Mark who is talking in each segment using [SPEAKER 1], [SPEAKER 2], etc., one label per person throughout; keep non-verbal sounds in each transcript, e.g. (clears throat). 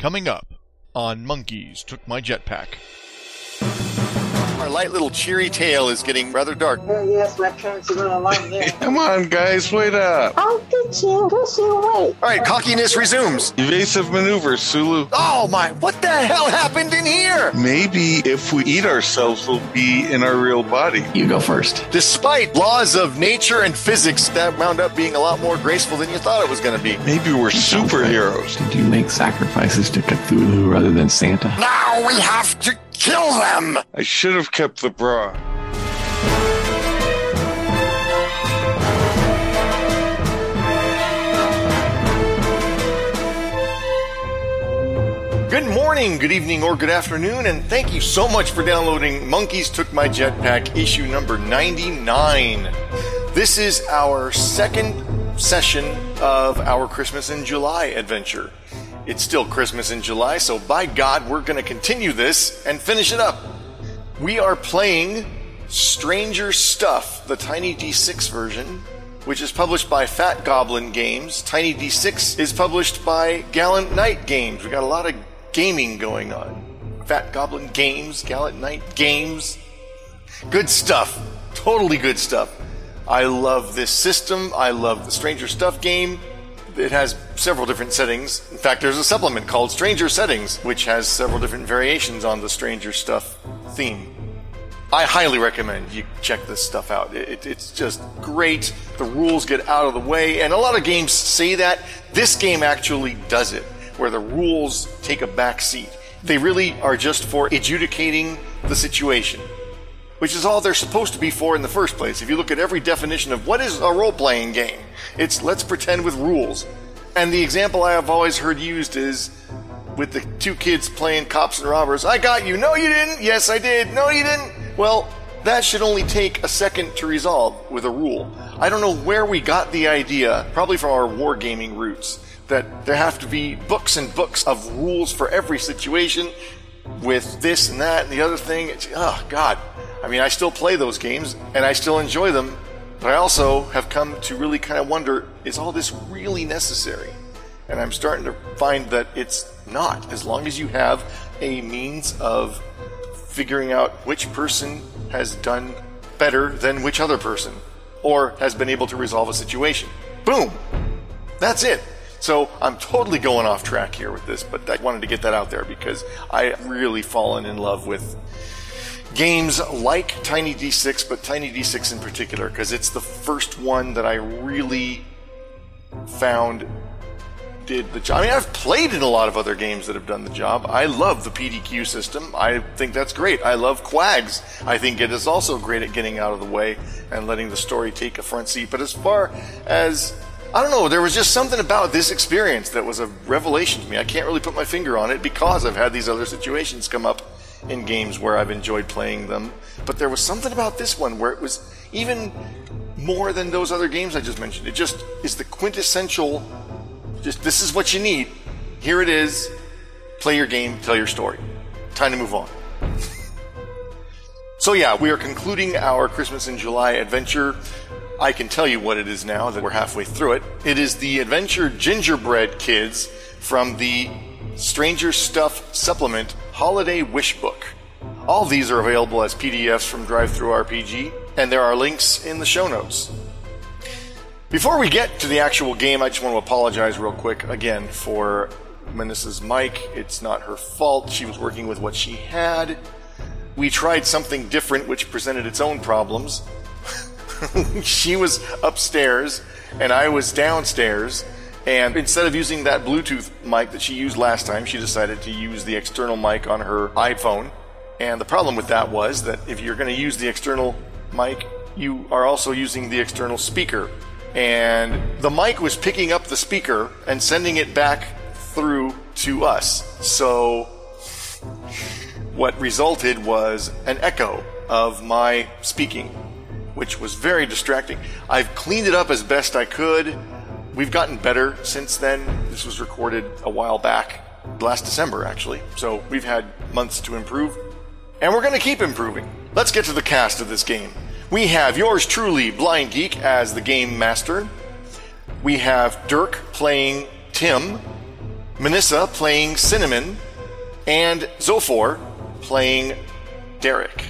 [SPEAKER 1] Coming up on Monkeys Took My Jetpack.
[SPEAKER 2] Our light little cheery tale is getting rather dark.
[SPEAKER 3] Oh, yes, my parents are going to like that.
[SPEAKER 4] Come on, guys, wait up.
[SPEAKER 3] I'll get you. Just you wait.
[SPEAKER 2] All right, cockiness resumes.
[SPEAKER 4] Evasive maneuvers, Sulu.
[SPEAKER 2] Oh my, what the hell happened in here?
[SPEAKER 4] Maybe if we eat ourselves, we'll be in our real body.
[SPEAKER 5] You go first.
[SPEAKER 2] Despite laws of nature and physics, that wound up being a lot more graceful than you thought it was going to be.
[SPEAKER 4] Maybe we're superheroes.
[SPEAKER 5] Did you make sacrifices to Cthulhu rather than Santa?
[SPEAKER 2] Now we have to kill them!
[SPEAKER 4] I should have kept the bra.
[SPEAKER 2] Good morning, good evening, or good afternoon, and thank you so much for downloading Monkeys Took My Jetpack issue number 99. This is our second session of our Christmas in July adventure. It's still Christmas in July, so by God, we're going to continue this and finish it up. We are playing Stranger Stuff, the Tiny D6 version, which is published by Fat Goblin Games. Tiny D6 is published by Gallant Knight Games. We got a lot of gaming going on. Fat Goblin Games, Gallant Knight Games. Good stuff. Totally good stuff. I love this system. I love the Stranger Stuff game. It has several different settings. In fact, there's a supplement called Stranger Settings, which has several different variations on the Stranger Stuff theme. I highly recommend you check this stuff out. It, it's just great. The rules get out of the way, and a lot of games say that. This game actually does it, where the rules take a back seat. They really are just for adjudicating the situation, which is all they're supposed to be for in the first place. If you look at every definition of what is a role playing game, it's let's pretend with rules. And the example I have always heard used is with the two kids playing cops and robbers. I got you. No, you didn't. Yes, I did. No, you didn't. Well, that should only take a second to resolve with a rule. I don't know where we got the idea, probably from our wargaming roots, that there have to be books and books of rules for every situation with this and that and the other thing. Oh, God. I mean, I still play those games and I still enjoy them, but I also have come to really kind of wonder is all this really necessary? And I'm starting to find that it's not, as long as you have a means of figuring out which person has done better than which other person, or has been able to resolve a situation. Boom! That's it. So I'm totally going off track here with this, but I wanted to get that out there because I really fallen in love with games like Tiny D6, but Tiny D6 in particular, because it's the first one that I really found did the job. I mean, I've played in a lot of other games that have done the job. I love the PDQ system. I think that's great. I love QAGS. I think it is also great at getting out of the way and letting the story take a front seat. But as far as I don't know, there was just something about this experience that was a revelation to me. I can't really put my finger on it because I've had these other situations come up in games where I've enjoyed playing them. But there was something about this one where it was even more than those other games I just mentioned. It just is the quintessential just this is what you need. Here it is. Play your game, tell your story. Time to move on. so yeah, we are concluding our Christmas in July adventure. I can tell you what it is now that we're halfway through it. It is the Adventure Gingerbread Kids from the Stranger Stuff Supplement Holiday Wish Book. All these are available as PDFs from DriveThruRPG, and there are links in the show notes. Before we get to the actual game, I just want to apologize real quick again for Menace's mic. It's not her fault. She was working with what she had. We tried something different, which presented its own problems. (laughs) she was upstairs, and I was downstairs. And instead of using that Bluetooth mic that she used last time, she decided to use the external mic on her iPhone. And the problem with that was that if you're going to use the external mic, you are also using the external speaker and the mic was picking up the speaker and sending it back through to us. So what resulted was an echo of my speaking, which was very distracting. I've cleaned it up as best I could. We've gotten better since then. This was recorded a while back, last December actually. So we've had months to improve, and we're going to keep improving. Let's get to the cast of this game. We have yours truly, Blind Geek, as the game master. We have Dirk playing Tim. Manissa playing Cinnamon, and Zophor playing Derek.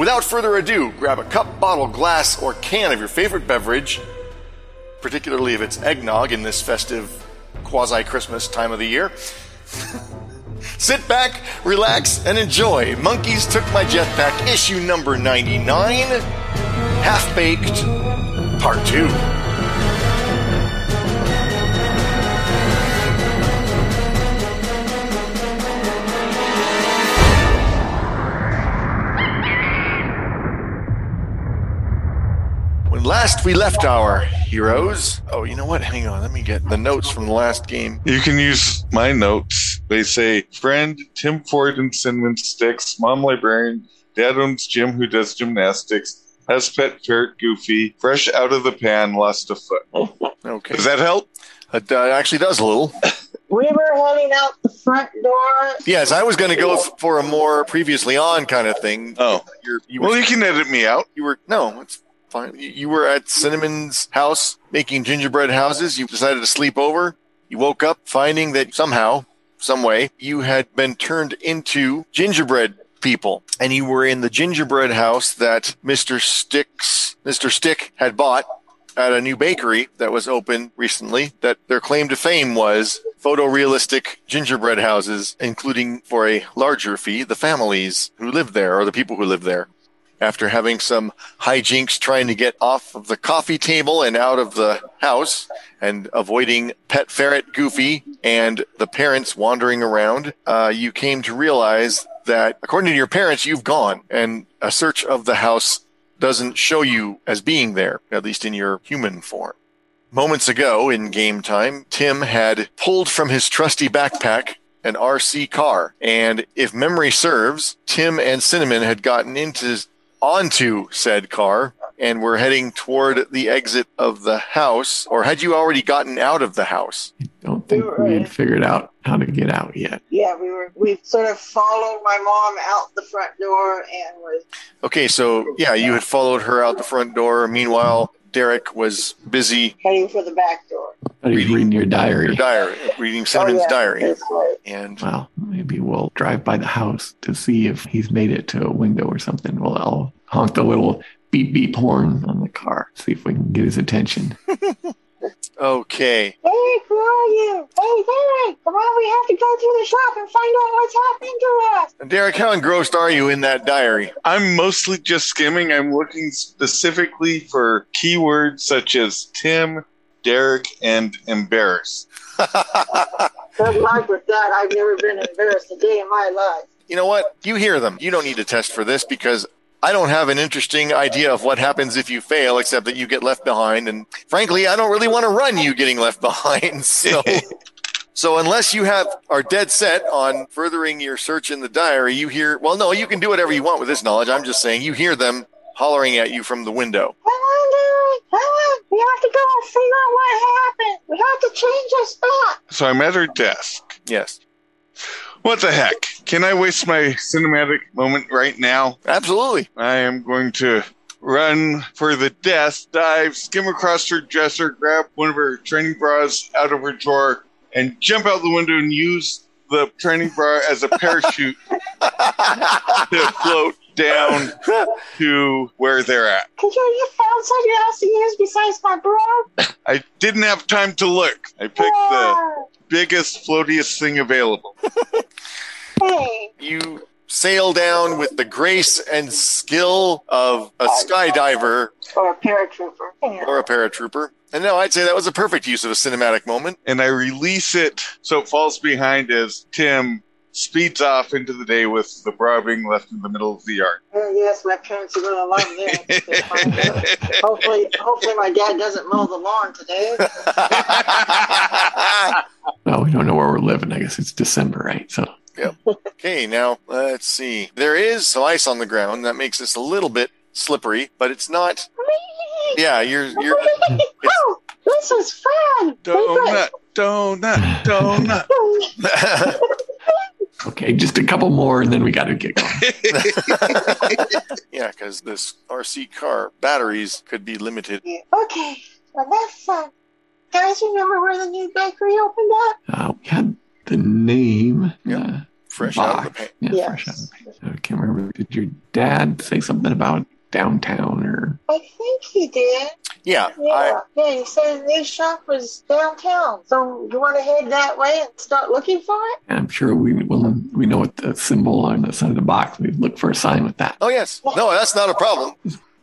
[SPEAKER 2] Without further ado, grab a cup, bottle, glass, or can of your favorite beverage, particularly if it's eggnog in this festive quasi Christmas time of the year. (laughs) Sit back, relax, and enjoy. Monkeys Took My Jetpack, issue number 99, Half Baked, Part 2. When last we left our heroes. Oh, you know what? Hang on. Let me get the notes from the last game.
[SPEAKER 4] You can use my notes. They say friend Tim Ford and Cinnamon Sticks, mom librarian, dad owns Jim who does gymnastics, has pet ferret Goofy, fresh out of the pan, lost a foot.
[SPEAKER 2] Okay.
[SPEAKER 4] Does that help?
[SPEAKER 2] It uh, actually does a little.
[SPEAKER 3] We were heading out the front door.
[SPEAKER 2] Yes, I was going to go f- for a more previously on kind of thing.
[SPEAKER 4] Oh.
[SPEAKER 2] You're, you were,
[SPEAKER 4] Well, you can edit me out.
[SPEAKER 2] you were, no, it's fine. You, were at Cinnamon's house making gingerbread houses. You decided to sleep over. You woke up finding that somehow, some way, you had been turned into gingerbread people. And you were in the gingerbread house that Mr. Sticks, Mr. Stick had bought at a new bakery that was open recently that their claim to fame was photorealistic gingerbread houses, including for a larger fee, the families who lived there or the people who lived there. After having some hijinks trying to get off of the coffee table and out of the house and avoiding pet ferret Goofy and the parents wandering around, uh, you came to realize that according to your parents, you've gone and a search of the house doesn't show you as being there, at least in your human form. Moments ago in game time, Tim had pulled from his trusty backpack an RC car. And if memory serves, Tim and Cinnamon had gotten into onto said car and were heading toward the exit of the house. Or had you already gotten out of the house?
[SPEAKER 5] I Don't think
[SPEAKER 3] We were
[SPEAKER 5] we
[SPEAKER 3] in-
[SPEAKER 5] had figured out how to get out yet.
[SPEAKER 3] Yeah, we were. We sort of followed my mom out the front door and was.
[SPEAKER 2] Okay, so yeah, you had followed her out the front door. Meanwhile, Derek was busy
[SPEAKER 3] heading for the back door.
[SPEAKER 5] But he's
[SPEAKER 2] Reading-
[SPEAKER 5] reading your
[SPEAKER 2] your
[SPEAKER 5] diary.
[SPEAKER 2] diary, reading Simon's
[SPEAKER 3] oh, yeah,
[SPEAKER 2] diary.
[SPEAKER 3] Right.
[SPEAKER 2] And
[SPEAKER 5] Well, maybe we'll drive by the house to see if he's made it to a window or something. Well, I'll honk the little beep beep horn on the car, see if we can get his attention. (laughs)
[SPEAKER 2] okay,
[SPEAKER 3] Hey, who are you? Hey, Derek, come on, we have to go through the shop and find out what's happening to us.
[SPEAKER 2] Derek, how engrossed are you in that diary?
[SPEAKER 4] I'm mostly just skimming. I'm looking specifically for keywords such as Tim, Derek, and embarrass.
[SPEAKER 3] Good luck with (laughs) that. I've never been embarrassed a day in my life.
[SPEAKER 2] you know what? You hear them. You don't need to test for this because I don't have an interesting idea of what happens if you fail, except that you get left behind. And frankly, I don't really want to run you getting left (laughs) behind. So, so unless you have are dead set on furthering your search in the diary, you hear. Well, no, you can do whatever you want with this knowledge. I'm just saying you hear them hollering at you from the window.
[SPEAKER 3] Come on, Derek. Come on. We have to go and figure out what happened. We have to change our spot.
[SPEAKER 4] So I'm at her desk.
[SPEAKER 2] Yes,
[SPEAKER 4] What the heck? Can I waste my cinematic moment right now?
[SPEAKER 2] absolutely.
[SPEAKER 4] I am going to run for the desk, dive, skim across her dresser, grab one of her training bras out of her drawer, and jump out the window and use the training bra as a parachute (laughs) to float down (laughs) to where they're at.
[SPEAKER 3] Could you, you found something else to use besides my bra?
[SPEAKER 4] I didn't have time to look. I picked the
[SPEAKER 3] Ah,
[SPEAKER 4] biggest, floatiest thing available.
[SPEAKER 3] Hey,
[SPEAKER 2] You sail down with the grace and skill of a skydiver
[SPEAKER 3] or a paratrooper. Yeah.
[SPEAKER 2] or a paratrooper. And no, I'd say that was a perfect use of a cinematic moment.
[SPEAKER 4] And I release it so it falls behind as Tim speeds off into the day with the bra being left in the middle of the yard.
[SPEAKER 3] Oh, yes, my parents are going to love this. (laughs) hopefully, hopefully my dad doesn't mow the lawn today. (laughs)
[SPEAKER 5] Well, we don't know where we're living. I guess it's December, right? So Yep. (laughs)
[SPEAKER 2] okay, now let's see. There is some ice on the ground that makes this a little bit slippery, but it's not. Yeah, you're you're.
[SPEAKER 3] oh, oh this is fun.
[SPEAKER 4] Donut, donut, donut.
[SPEAKER 5] Okay, just a couple more, and then we got to get going. (laughs)
[SPEAKER 2] yeah, because this RC car batteries could be limited.
[SPEAKER 3] Okay, well, that's fun. guys remember where the new bakery opened up?
[SPEAKER 5] Uh, we had the name.
[SPEAKER 2] Yeah.
[SPEAKER 5] Uh,
[SPEAKER 2] Fresh out of the
[SPEAKER 5] box.
[SPEAKER 2] paint.
[SPEAKER 5] Yeah,
[SPEAKER 3] Yes.
[SPEAKER 5] fresh out of the paint. I can't remember. Did your dad say something about downtown or?
[SPEAKER 3] I think he did.
[SPEAKER 2] Yeah,
[SPEAKER 3] Yeah,
[SPEAKER 2] I,
[SPEAKER 3] yeah. He said this new shop was downtown. So you want to head that way and start looking for it?
[SPEAKER 5] I'm sure we will. We know what the symbol on the side of the box. We look for a sign with that.
[SPEAKER 2] oh yes, no, that's not a problem.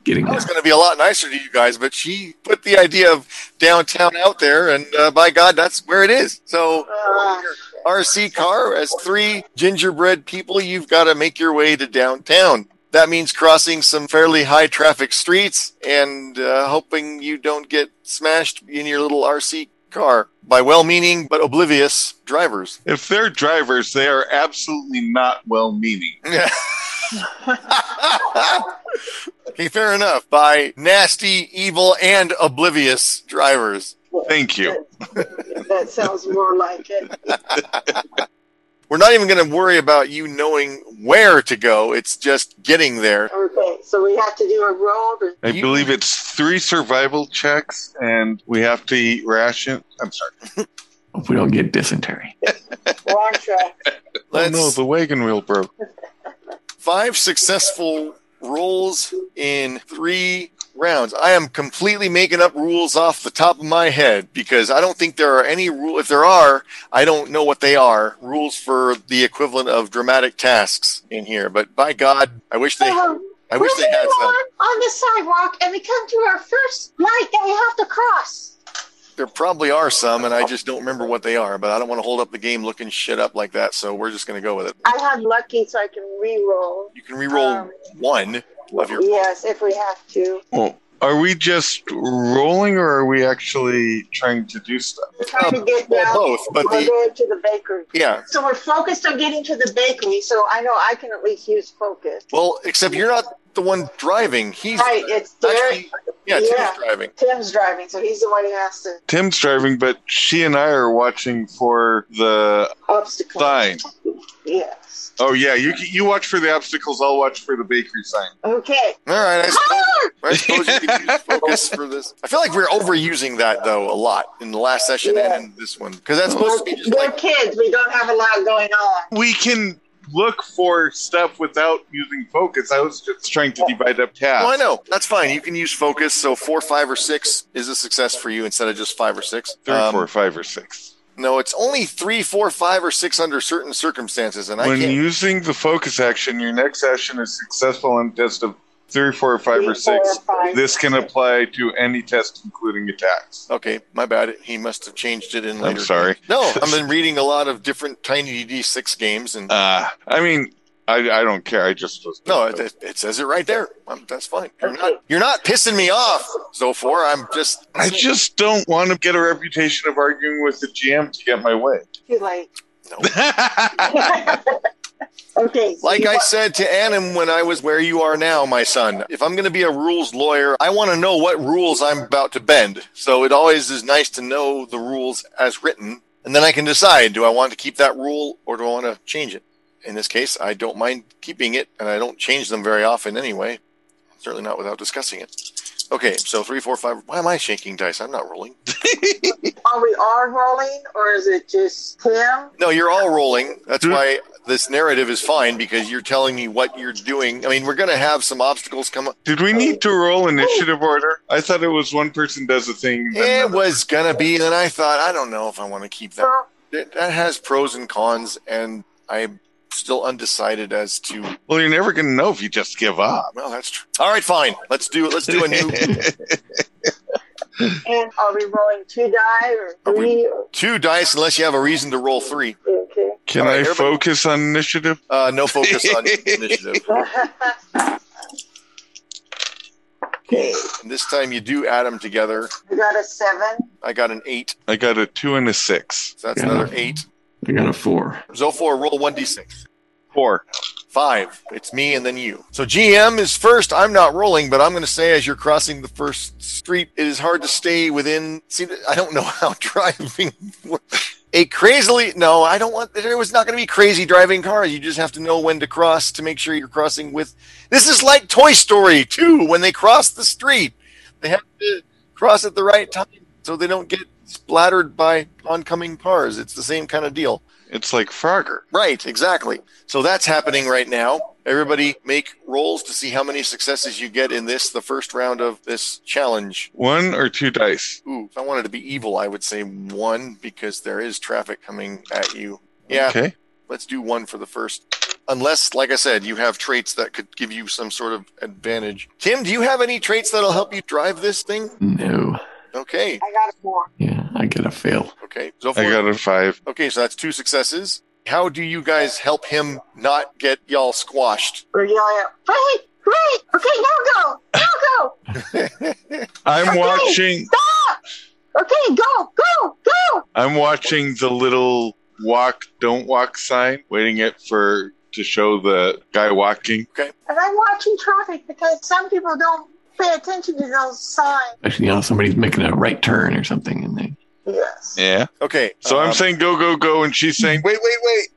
[SPEAKER 5] Getting
[SPEAKER 2] I
[SPEAKER 5] there.
[SPEAKER 2] was going to be a lot nicer to you guys, but she put the idea of downtown out there, and uh, by God, that's where it is. So,
[SPEAKER 3] Uh,
[SPEAKER 2] RC car, as three gingerbread people, you've got to make your way to downtown. That means crossing some fairly high traffic streets and uh, hoping you don't get smashed in your little RC car by well meaning but oblivious drivers.
[SPEAKER 4] If they're drivers, they are absolutely not well meaning. (laughs)
[SPEAKER 2] okay, fair enough. By nasty, evil, and oblivious drivers.
[SPEAKER 4] Thank you.
[SPEAKER 3] that sounds more like it. (laughs)
[SPEAKER 2] We're not even going to worry about you knowing where to go. It's just getting there.
[SPEAKER 3] Okay, so we have to do a roll. Or,
[SPEAKER 4] I
[SPEAKER 2] You-
[SPEAKER 4] believe it's three survival checks, and we have to eat ration. I'm sorry.
[SPEAKER 5] Hope we don't get dysentery. (laughs)
[SPEAKER 3] wrong track.
[SPEAKER 2] Let's
[SPEAKER 4] oh no, the wagon wheel broke.
[SPEAKER 2] five successful rolls in three rounds. I am completely making up rules off the top of my head because I don't think there are any rule. If there are, I don't know what they are. Rules for the equivalent of dramatic tasks in here. But by God, I wish they.
[SPEAKER 3] Um,
[SPEAKER 2] I wish they had some.
[SPEAKER 3] on, on the sidewalk, and we come to our first light that we have to cross.
[SPEAKER 2] There probably are some, and I just don't remember what they are. But I don't want to hold up the game looking shit up like that. So we're just going to go with it.
[SPEAKER 3] I had lucky, so I can re-roll.
[SPEAKER 2] You can re-roll
[SPEAKER 3] Um,
[SPEAKER 2] one of your.
[SPEAKER 3] Yes, if we have to.
[SPEAKER 4] Well, are we just rolling, or are we actually trying to do stuff?
[SPEAKER 3] We're trying to get uh,
[SPEAKER 2] well,
[SPEAKER 3] down.
[SPEAKER 2] both, but
[SPEAKER 3] we're
[SPEAKER 2] the-
[SPEAKER 3] going to the bakery.
[SPEAKER 2] Yeah.
[SPEAKER 3] So we're focused on getting to the bakery, so I know I can at least use focus.
[SPEAKER 2] Well, except you're not the one driving. He's
[SPEAKER 3] Right, it's Derek.
[SPEAKER 2] actually. Yeah, Tim's
[SPEAKER 3] Yeah.
[SPEAKER 2] driving.
[SPEAKER 3] Tim's driving, so he's the one who has to
[SPEAKER 4] Tim's driving, but she and I are watching for the
[SPEAKER 3] obstacle.
[SPEAKER 4] sign.
[SPEAKER 3] Yes.
[SPEAKER 4] Oh yeah, you you watch for the obstacles. I'll watch for the bakery sign.
[SPEAKER 3] Okay.
[SPEAKER 2] All right, I suppose! (laughs) I suppose you could use (laughs) focus for this. I feel like we're overusing that though a lot in the last session
[SPEAKER 3] Yeah.
[SPEAKER 2] and in this one because that's supposed to be just
[SPEAKER 3] We're
[SPEAKER 2] like
[SPEAKER 3] kids. We don't have a lot going on.
[SPEAKER 4] We can look for stuff without using focus. I was just trying to divide up tasks.
[SPEAKER 2] Oh, I know. That's fine. You can use focus. So four, five, or six is a success for you instead of just five or six.
[SPEAKER 4] Three,
[SPEAKER 2] Um,
[SPEAKER 4] four, five, or six.
[SPEAKER 2] No, it's only three, four, five, or six under certain circumstances, and I
[SPEAKER 4] When
[SPEAKER 2] can't.
[SPEAKER 4] using the focus action, your next action is successful on a test of three, four, five,
[SPEAKER 3] Three,
[SPEAKER 4] or six.
[SPEAKER 3] four, five,
[SPEAKER 4] This can apply to any test, including attacks.
[SPEAKER 2] Okay, my bad. He must have changed it in later.
[SPEAKER 4] I'm sorry.
[SPEAKER 2] No, I've (laughs) been reading a lot of different Tiny D6 games, and
[SPEAKER 4] Uh, I mean, I, I don't care. I just was.
[SPEAKER 2] no, it, it says it right there. Um that's fine. You're not, you're not pissing me off, Zophor. I'm just.
[SPEAKER 4] I just don't want to get a reputation of arguing with the GM to get my way.
[SPEAKER 3] Too late.
[SPEAKER 2] No. (laughs)
[SPEAKER 3] Okay. so
[SPEAKER 2] Like I
[SPEAKER 3] want-
[SPEAKER 2] said to Anim when I was where you are now, my son, if I'm going to be a rules lawyer, I want to know what rules I'm about to bend. So it always is nice to know the rules as written, and then I can decide do I want to keep that rule or do I want to change it? In this case, I don't mind keeping it, and I don't change them very often anyway. Certainly not without discussing it. Okay, so three, four, five. Why am I shaking dice? I'm not rolling. (laughs)
[SPEAKER 3] Are we all rolling, or is it just Tim?
[SPEAKER 2] No, you're all rolling. That's why this narrative is fine because you're telling me what you're doing. I mean, we're going to have some obstacles come up.
[SPEAKER 4] Did we need to roll initiative order? I thought it was one person does a thing.
[SPEAKER 2] It
[SPEAKER 4] another.
[SPEAKER 2] was gonna be, and I thought, I don't know if I want to keep that.
[SPEAKER 3] Well,
[SPEAKER 2] It, that has pros and cons, and I'm still undecided as to.
[SPEAKER 4] Well, you're never going to know if you just give up.
[SPEAKER 2] Well, that's true. All right, fine. Let's do it let's do a new (laughs)
[SPEAKER 3] and are we rolling two die or
[SPEAKER 2] Are we-
[SPEAKER 3] three? Or,
[SPEAKER 2] two dice unless you have a reason to roll three.
[SPEAKER 3] okay.
[SPEAKER 4] Can
[SPEAKER 2] All right,
[SPEAKER 4] I
[SPEAKER 2] everybody-
[SPEAKER 4] focus on initiative?
[SPEAKER 2] Uh, no focus on (laughs) initiative.
[SPEAKER 3] okay.
[SPEAKER 2] And this time you do add them together.
[SPEAKER 3] We got a seven.
[SPEAKER 2] I got an eight,
[SPEAKER 4] I got a two and a six.
[SPEAKER 2] so that's
[SPEAKER 5] Yeah.
[SPEAKER 2] another eight.
[SPEAKER 5] I got a four.
[SPEAKER 2] Zophor, roll one d6.
[SPEAKER 4] Four.
[SPEAKER 2] Five. It's me and then you. So GM is first. I'm not rolling, but I'm going to say as you're crossing the first street, it is hard to stay within. See, I don't know (laughs) how driving. works. A crazily no, I don't want. There was not going to be crazy driving cars. You just have to know when to cross to make sure you're crossing with. This is like Toy Story 2 when they cross the street. They have to cross at the right time so they don't get splattered by oncoming cars. It's the same kind of deal.
[SPEAKER 4] It's like Frogger.
[SPEAKER 2] Right, exactly. So that's happening right now. Everybody make rolls to see how many successes you get in this, the first round of this challenge.
[SPEAKER 4] One or two dice.
[SPEAKER 2] Ooh, if I wanted to be evil, I would say one because there is traffic coming at you. Yeah,
[SPEAKER 4] Okay.
[SPEAKER 2] let's do one for the first. Unless, like I said, you have traits that could give you some sort of advantage. Tim, do you have any traits that'll help you drive this thing?
[SPEAKER 5] No.
[SPEAKER 2] Okay,
[SPEAKER 3] I got a four.
[SPEAKER 5] Yeah, I get a fail.
[SPEAKER 2] okay. So
[SPEAKER 4] I got a five.
[SPEAKER 2] okay, so that's two successes. How do you guys help him not get y'all squashed?
[SPEAKER 3] We're yelling out, Frank, Frank, okay, now go, now go, (laughs)
[SPEAKER 4] I'm
[SPEAKER 3] Okay.
[SPEAKER 4] watching.
[SPEAKER 3] stop. Okay, go, go, go.
[SPEAKER 4] I'm watching the little walk, don't walk sign, waiting it for to show the guy walking. Okay.
[SPEAKER 3] And I'm watching traffic because some people don't pay attention to those signs.
[SPEAKER 5] Especially, you know, somebody's making a right turn or something and they
[SPEAKER 3] Yes.
[SPEAKER 4] Yeah.
[SPEAKER 2] Okay,
[SPEAKER 4] So I'm
[SPEAKER 2] um,
[SPEAKER 4] saying go, go, go, and she's saying wait, wait, wait.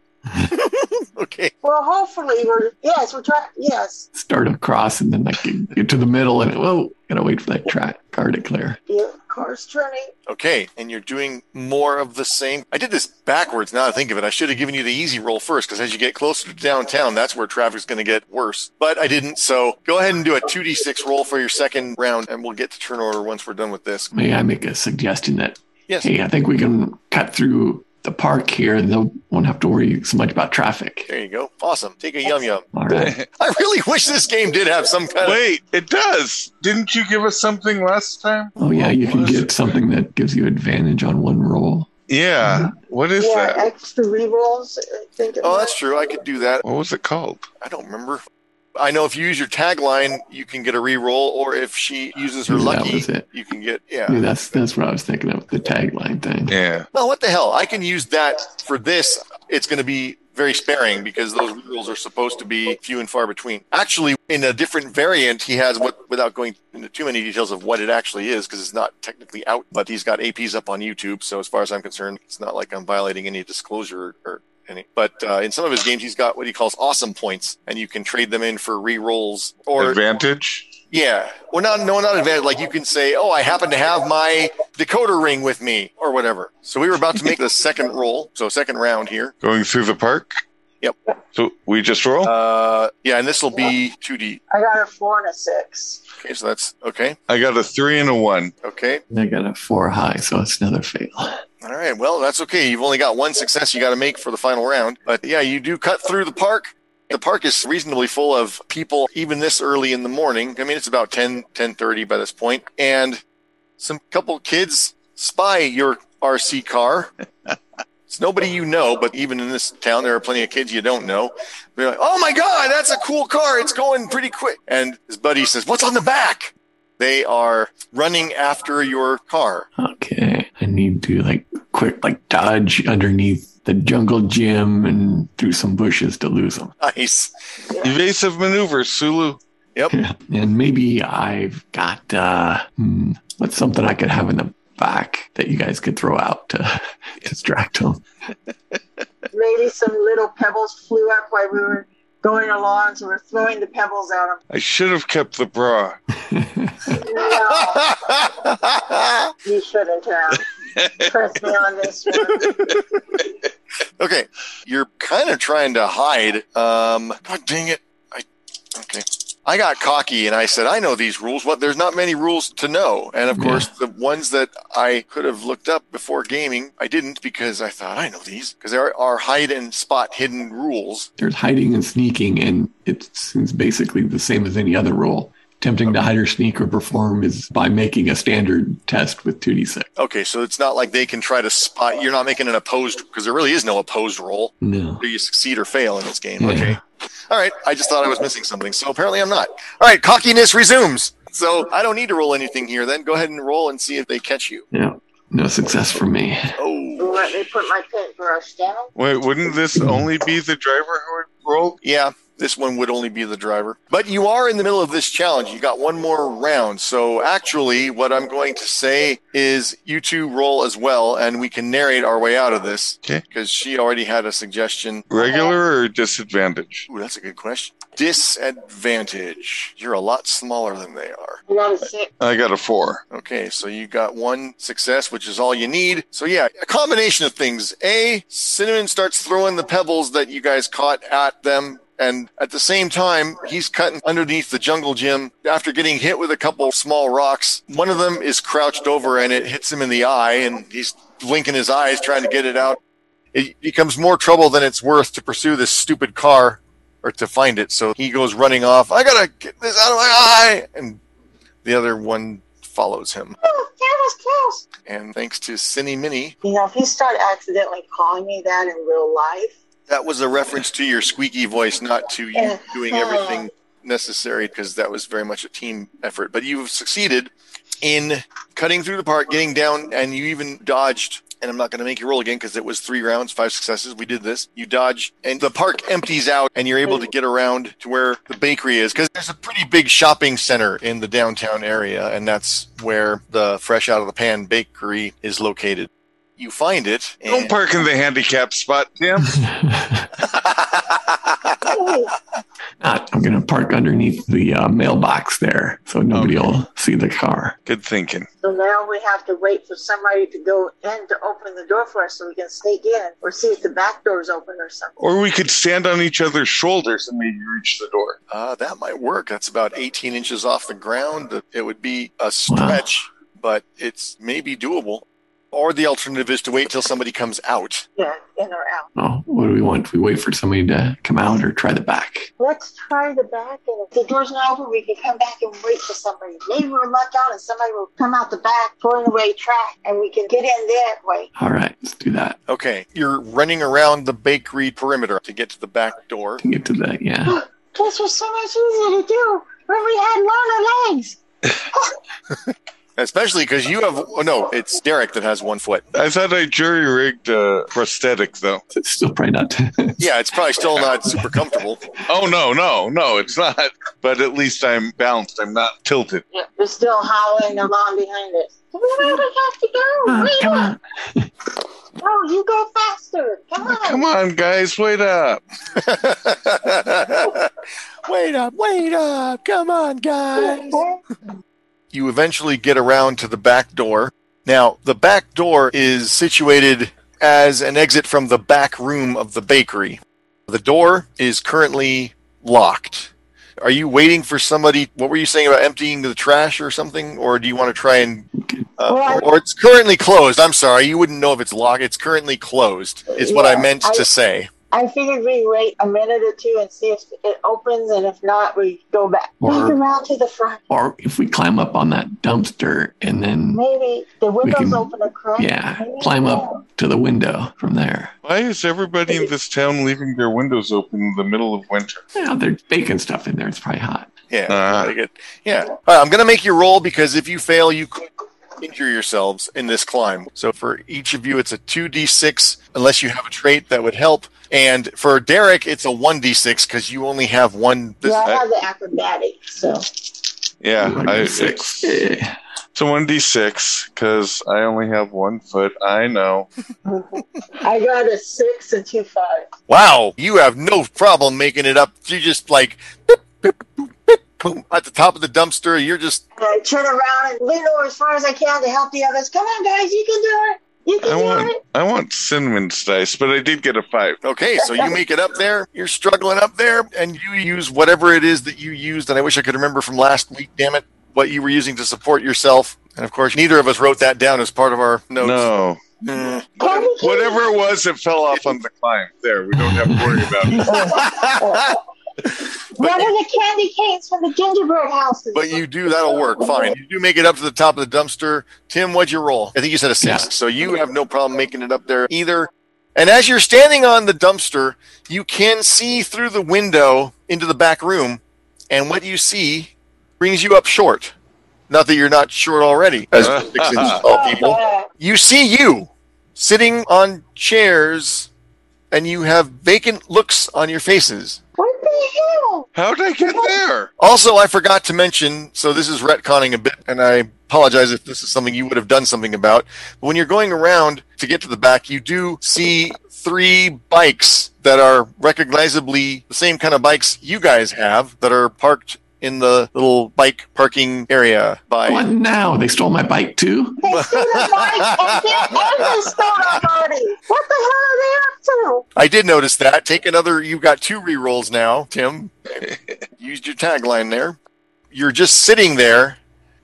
[SPEAKER 4] (laughs)
[SPEAKER 2] okay.
[SPEAKER 3] Well, hopefully we're yes, we're trying. Yes,
[SPEAKER 5] start across and then like you get to the middle and whoa, gotta wait for that track car to clear.
[SPEAKER 3] yeah, car's turning.
[SPEAKER 2] Okay, and you're doing more of the same. I did this backwards now I think of it. I should have given you the easy roll first because as you get closer to downtown, that's where traffic's going to get worse. But I didn't, so go ahead and do a 2d6 roll for your second round, and we'll get to turn order once we're done with this.
[SPEAKER 5] May I make a suggestion that
[SPEAKER 2] Yes.
[SPEAKER 5] hey, I think we can cut through the park here and they won't have to worry so much about traffic.
[SPEAKER 2] There you go. Awesome. Take a yum yum.
[SPEAKER 5] All right. (laughs)
[SPEAKER 2] I really wish this game did have some kind of.
[SPEAKER 4] Wait, it does. Didn't you give us something last time?
[SPEAKER 5] Oh yeah, you can
[SPEAKER 4] What was
[SPEAKER 5] get something that gives you advantage on one roll.
[SPEAKER 4] Yeah. What is
[SPEAKER 3] yeah,
[SPEAKER 4] that?
[SPEAKER 3] extra rerolls. I think.
[SPEAKER 2] Oh, that's true. I could do that.
[SPEAKER 4] What was it called?
[SPEAKER 2] I don't remember. I know if you use your tagline, you can get a re-roll, or if she uses her
[SPEAKER 5] Yeah, that
[SPEAKER 2] lucky,
[SPEAKER 5] it.
[SPEAKER 2] you can get yeah.
[SPEAKER 5] Yeah, that's that's what I was thinking of the tagline thing.
[SPEAKER 4] Yeah.
[SPEAKER 2] Well, what the hell? I can use that for this. It's going to be very sparing because those rules are supposed to be few and far between. Actually, in a different variant, he has what, without going into too many details of what it actually is, because it's not technically out, but he's got APs up on YouTube. So as far as I'm concerned, it's not like I'm violating any disclosure or any. But uh, in some of his games, he's got what he calls awesome points, and you can trade them in for re-rolls or
[SPEAKER 4] Advantage.
[SPEAKER 2] yeah. Well, not no, not advantage. Like you can say, "Oh, I happen to have my decoder ring with me," or whatever. So we were about to make the second roll, so second round here.
[SPEAKER 4] Going through the park.
[SPEAKER 2] Yep.
[SPEAKER 4] So we just roll.
[SPEAKER 2] Uh, yeah, and this will be two D.
[SPEAKER 3] I got a four and a six.
[SPEAKER 2] Okay, so that's okay.
[SPEAKER 4] I got a three and a one.
[SPEAKER 2] Okay.
[SPEAKER 5] I got a four high, so it's another fail.
[SPEAKER 2] All right. Well, that's okay. You've only got one success you got to make for the final round. But yeah, you do cut through the park. The park is reasonably full of people, even this early in the morning. I mean, it's about 10, 10.30 by this point. And some couple kids spy your RC car. It's nobody you know, but even in this town, there are plenty of kids you don't know. They're like, oh my God, that's a cool car. It's going pretty quick. And his buddy says, what's on the back? They are running after your car.
[SPEAKER 5] Okay. I need to like quick like dodge underneath the jungle gym and through some bushes to lose them.
[SPEAKER 2] Nice.
[SPEAKER 4] Evasive maneuvers, Sulu. Yep.
[SPEAKER 5] And maybe I've got uh hmm, what's something I could have in the back that you guys could throw out to (laughs) distract them.
[SPEAKER 3] Maybe some little pebbles flew up while we were going along, so we're throwing the pebbles at them.
[SPEAKER 4] I should have kept the bra. (laughs)
[SPEAKER 3] No, (laughs) you shouldn't have. Trust me on this one. (laughs)
[SPEAKER 2] okay, you're kind of trying to hide. Um, God dang it! I okay. I got cocky and I said, I know these rules. What? There's not many rules to know. And of
[SPEAKER 5] Yeah.
[SPEAKER 2] course, the ones that I could have looked up before gaming, I didn't because I thought I know these because there are hide and spot hidden rules.
[SPEAKER 5] There's hiding and sneaking, and it seems basically the same as any other role. Attempting to hide or sneak or perform is by making a standard test with 2d6.
[SPEAKER 2] Okay, so it's not like they can try to spot. You're not making an opposed because there really is no opposed roll.
[SPEAKER 5] No.
[SPEAKER 2] Do you succeed or fail in this game?
[SPEAKER 5] Yeah.
[SPEAKER 2] Okay. All right. I just thought I was missing something. So apparently I'm not. All right. Cockiness resumes. So I don't need to roll anything here then. Go ahead and roll and see if they catch you.
[SPEAKER 5] Yeah. No success for me.
[SPEAKER 2] Oh,
[SPEAKER 3] Let me put my paintbrush down.
[SPEAKER 4] Wait, wouldn't this only be the driver who would roll?
[SPEAKER 2] yeah. This one would only be the driver. But you are in the middle of this challenge. You got one more round. So actually, what I'm going to say is you two roll as well, and we can narrate our way out of this.
[SPEAKER 4] Okay.
[SPEAKER 2] Because she already had a suggestion.
[SPEAKER 4] Regular or disadvantage?
[SPEAKER 2] Ooh, that's a good question. Disadvantage. You're a lot smaller than they are.
[SPEAKER 3] You got a six.
[SPEAKER 4] I got a four.
[SPEAKER 2] Okay, so you got one success, which is all you need. So yeah, a combination of things. A, Cinnamon starts throwing the pebbles that you guys caught at them. And at the same time, he's cutting underneath the jungle gym after getting hit with a couple of small rocks. One of them is crouched over and it hits him in the eye and he's blinking his eyes trying to get it out. It becomes more trouble than it's worth to pursue this stupid car or to find it. So he goes running off. I gotta get this out of my eye. And the other one follows him.
[SPEAKER 3] Oh, that was close.
[SPEAKER 2] And thanks to Cinny Minnie,
[SPEAKER 3] You know, if you start accidentally calling me that in real life,
[SPEAKER 2] that was a reference to your squeaky voice, not to you doing everything necessary, because that was very much a team effort. But you've succeeded in cutting through the park, getting down, and you even dodged. And I'm not going to make you roll again because it was three rounds, five successes. We did this. You dodge, and the park empties out, and you're able to get around to where the bakery is because there's a pretty big shopping center in the downtown area, and that's where the Fresh Out of the Pan Bakery is located. You find it.
[SPEAKER 4] Don't park in the handicap spot, Tim. (laughs) (laughs)
[SPEAKER 5] Not, I'm going to park underneath the uh, mailbox there so nobody
[SPEAKER 4] Okay.
[SPEAKER 5] will see the car.
[SPEAKER 4] Good thinking.
[SPEAKER 3] so now we have to wait for somebody to go in to open the door for us so we can sneak in or see if the back door's open or something.
[SPEAKER 4] Or we could stand on each other's shoulders and maybe reach the door.
[SPEAKER 2] Uh, that might work. That's about 18 inches off the ground. It would be a stretch, but it's maybe doable. Or the alternative is to wait till somebody comes out.
[SPEAKER 3] Yeah, in or out.
[SPEAKER 5] Oh, what do we want? Do we wait for somebody to come out or try the back?
[SPEAKER 3] Let's try the back, and if the door's not open, we can come back and wait for somebody. Maybe we'll luck out, and somebody will come out the back, pulling away track, and we can get in that way.
[SPEAKER 5] All right, let's do that.
[SPEAKER 2] Okay, you're running around the bakery perimeter to get to the back door.
[SPEAKER 5] To get to the, yeah. (gasps)
[SPEAKER 3] This was so much easier to do when we had longer legs. (laughs)
[SPEAKER 2] Especially because you have, oh no, it's Derek that has one foot.
[SPEAKER 4] I thought I jury rigged a prosthetic, though.
[SPEAKER 5] It's still probably not. (laughs)
[SPEAKER 2] Yeah, it's probably still not super comfortable.
[SPEAKER 4] Oh, no, no, no, it's not. But at least I'm balanced. I'm not tilted.
[SPEAKER 3] Yeah, they're still howling along behind us. We really have to go.
[SPEAKER 5] Oh,
[SPEAKER 3] wait
[SPEAKER 5] come
[SPEAKER 3] up.
[SPEAKER 5] on.
[SPEAKER 3] No, you go faster. Come on.
[SPEAKER 4] Come on, guys, wait up. (laughs)
[SPEAKER 2] wait up, wait up. Come on, guys. You eventually get around to the back door. Now, the back door is situated as an exit from the back room of the bakery. The door is currently locked. Are you waiting for somebody? What were you saying about emptying the trash or something? Or do you want to try and. Uh,
[SPEAKER 3] Well, I-
[SPEAKER 2] or, it's currently closed. I'm sorry. You wouldn't know if it's locked. It's currently closed, is what I meant
[SPEAKER 3] I-
[SPEAKER 2] to say.
[SPEAKER 3] I figured we wait a minute or two and see if it opens, and if not, we go back
[SPEAKER 5] Or-
[SPEAKER 3] back around to the front.
[SPEAKER 5] Or if we climb up on that dumpster and then,
[SPEAKER 3] Maybe the windows
[SPEAKER 5] can-
[SPEAKER 3] open a crack.
[SPEAKER 5] yeah,
[SPEAKER 3] Maybe
[SPEAKER 5] climb
[SPEAKER 3] so.
[SPEAKER 5] up to the window from there.
[SPEAKER 4] Why is everybody in this town leaving their windows open in the middle of winter?
[SPEAKER 5] Yeah, they're baking stuff in there. It's probably hot.
[SPEAKER 2] Yeah.
[SPEAKER 4] Uh.
[SPEAKER 2] Get- yeah. All right, I'm going to make you roll because if you fail, you could injure yourselves in this climb. So for each of you, it's a 2d6 unless you have a trait that would help. And for Derek, it's a 1d6 because you only have one. This,
[SPEAKER 3] Yeah, I have the acrobatics, so
[SPEAKER 4] Yeah, I,
[SPEAKER 5] Six.
[SPEAKER 4] it's,
[SPEAKER 5] Yeah.
[SPEAKER 4] it's a 1d6 because I only have one foot. I know. (laughs)
[SPEAKER 3] I got a six and two five.
[SPEAKER 2] wow, you have no problem making it up. You just like boop, boop, boop, boop, boom, at the top of the dumpster. You're just
[SPEAKER 3] And I turn around and lean over as far as I can to help the others. Come on, guys, you can do it. You can
[SPEAKER 4] I
[SPEAKER 3] do
[SPEAKER 4] want
[SPEAKER 3] it.
[SPEAKER 4] I want cinnamon's dice, but I did get a five.
[SPEAKER 2] okay. So you make it up there. You're struggling up there, and you use whatever it is that you used. And I wish I could remember from last week. Damn it, what you were using to support yourself. And of course, neither of us wrote that down as part of our notes.
[SPEAKER 4] No.
[SPEAKER 2] Mm.
[SPEAKER 4] Whatever it was, it fell off on the climb. There, we don't have to worry about it. (laughs) (laughs)
[SPEAKER 3] One of the candy canes from the gingerbread houses.
[SPEAKER 2] But you do, that'll work. Fine. You do make it up to the top of the dumpster. Tim, what'd you roll? I think you said a six.
[SPEAKER 5] Yeah.
[SPEAKER 2] So you have no problem making it up there either. And as you're standing on the dumpster, you can see through the window into the back room. And what you see brings you up short. Not that you're not short already, as uh-huh. six inches tall people. You see you sitting on chairs, and you have vacant looks on your faces.
[SPEAKER 3] what the
[SPEAKER 4] How'd I get there?
[SPEAKER 2] Also, I forgot to mention, so this is retconning a bit, and I apologize if this is something you would have done something about. But when you're going around to get to the back, you do see three bikes that are recognizably the same kind of bikes you guys have that are parked in the little bike parking area by.
[SPEAKER 5] What now? They stole my bike too?
[SPEAKER 3] They stole the bike and then and they stole our body. What the hell are they up to?
[SPEAKER 2] I did notice that. Take another. You've got two re-rolls now, Tim. (laughs) Used your tagline there. You're just sitting there.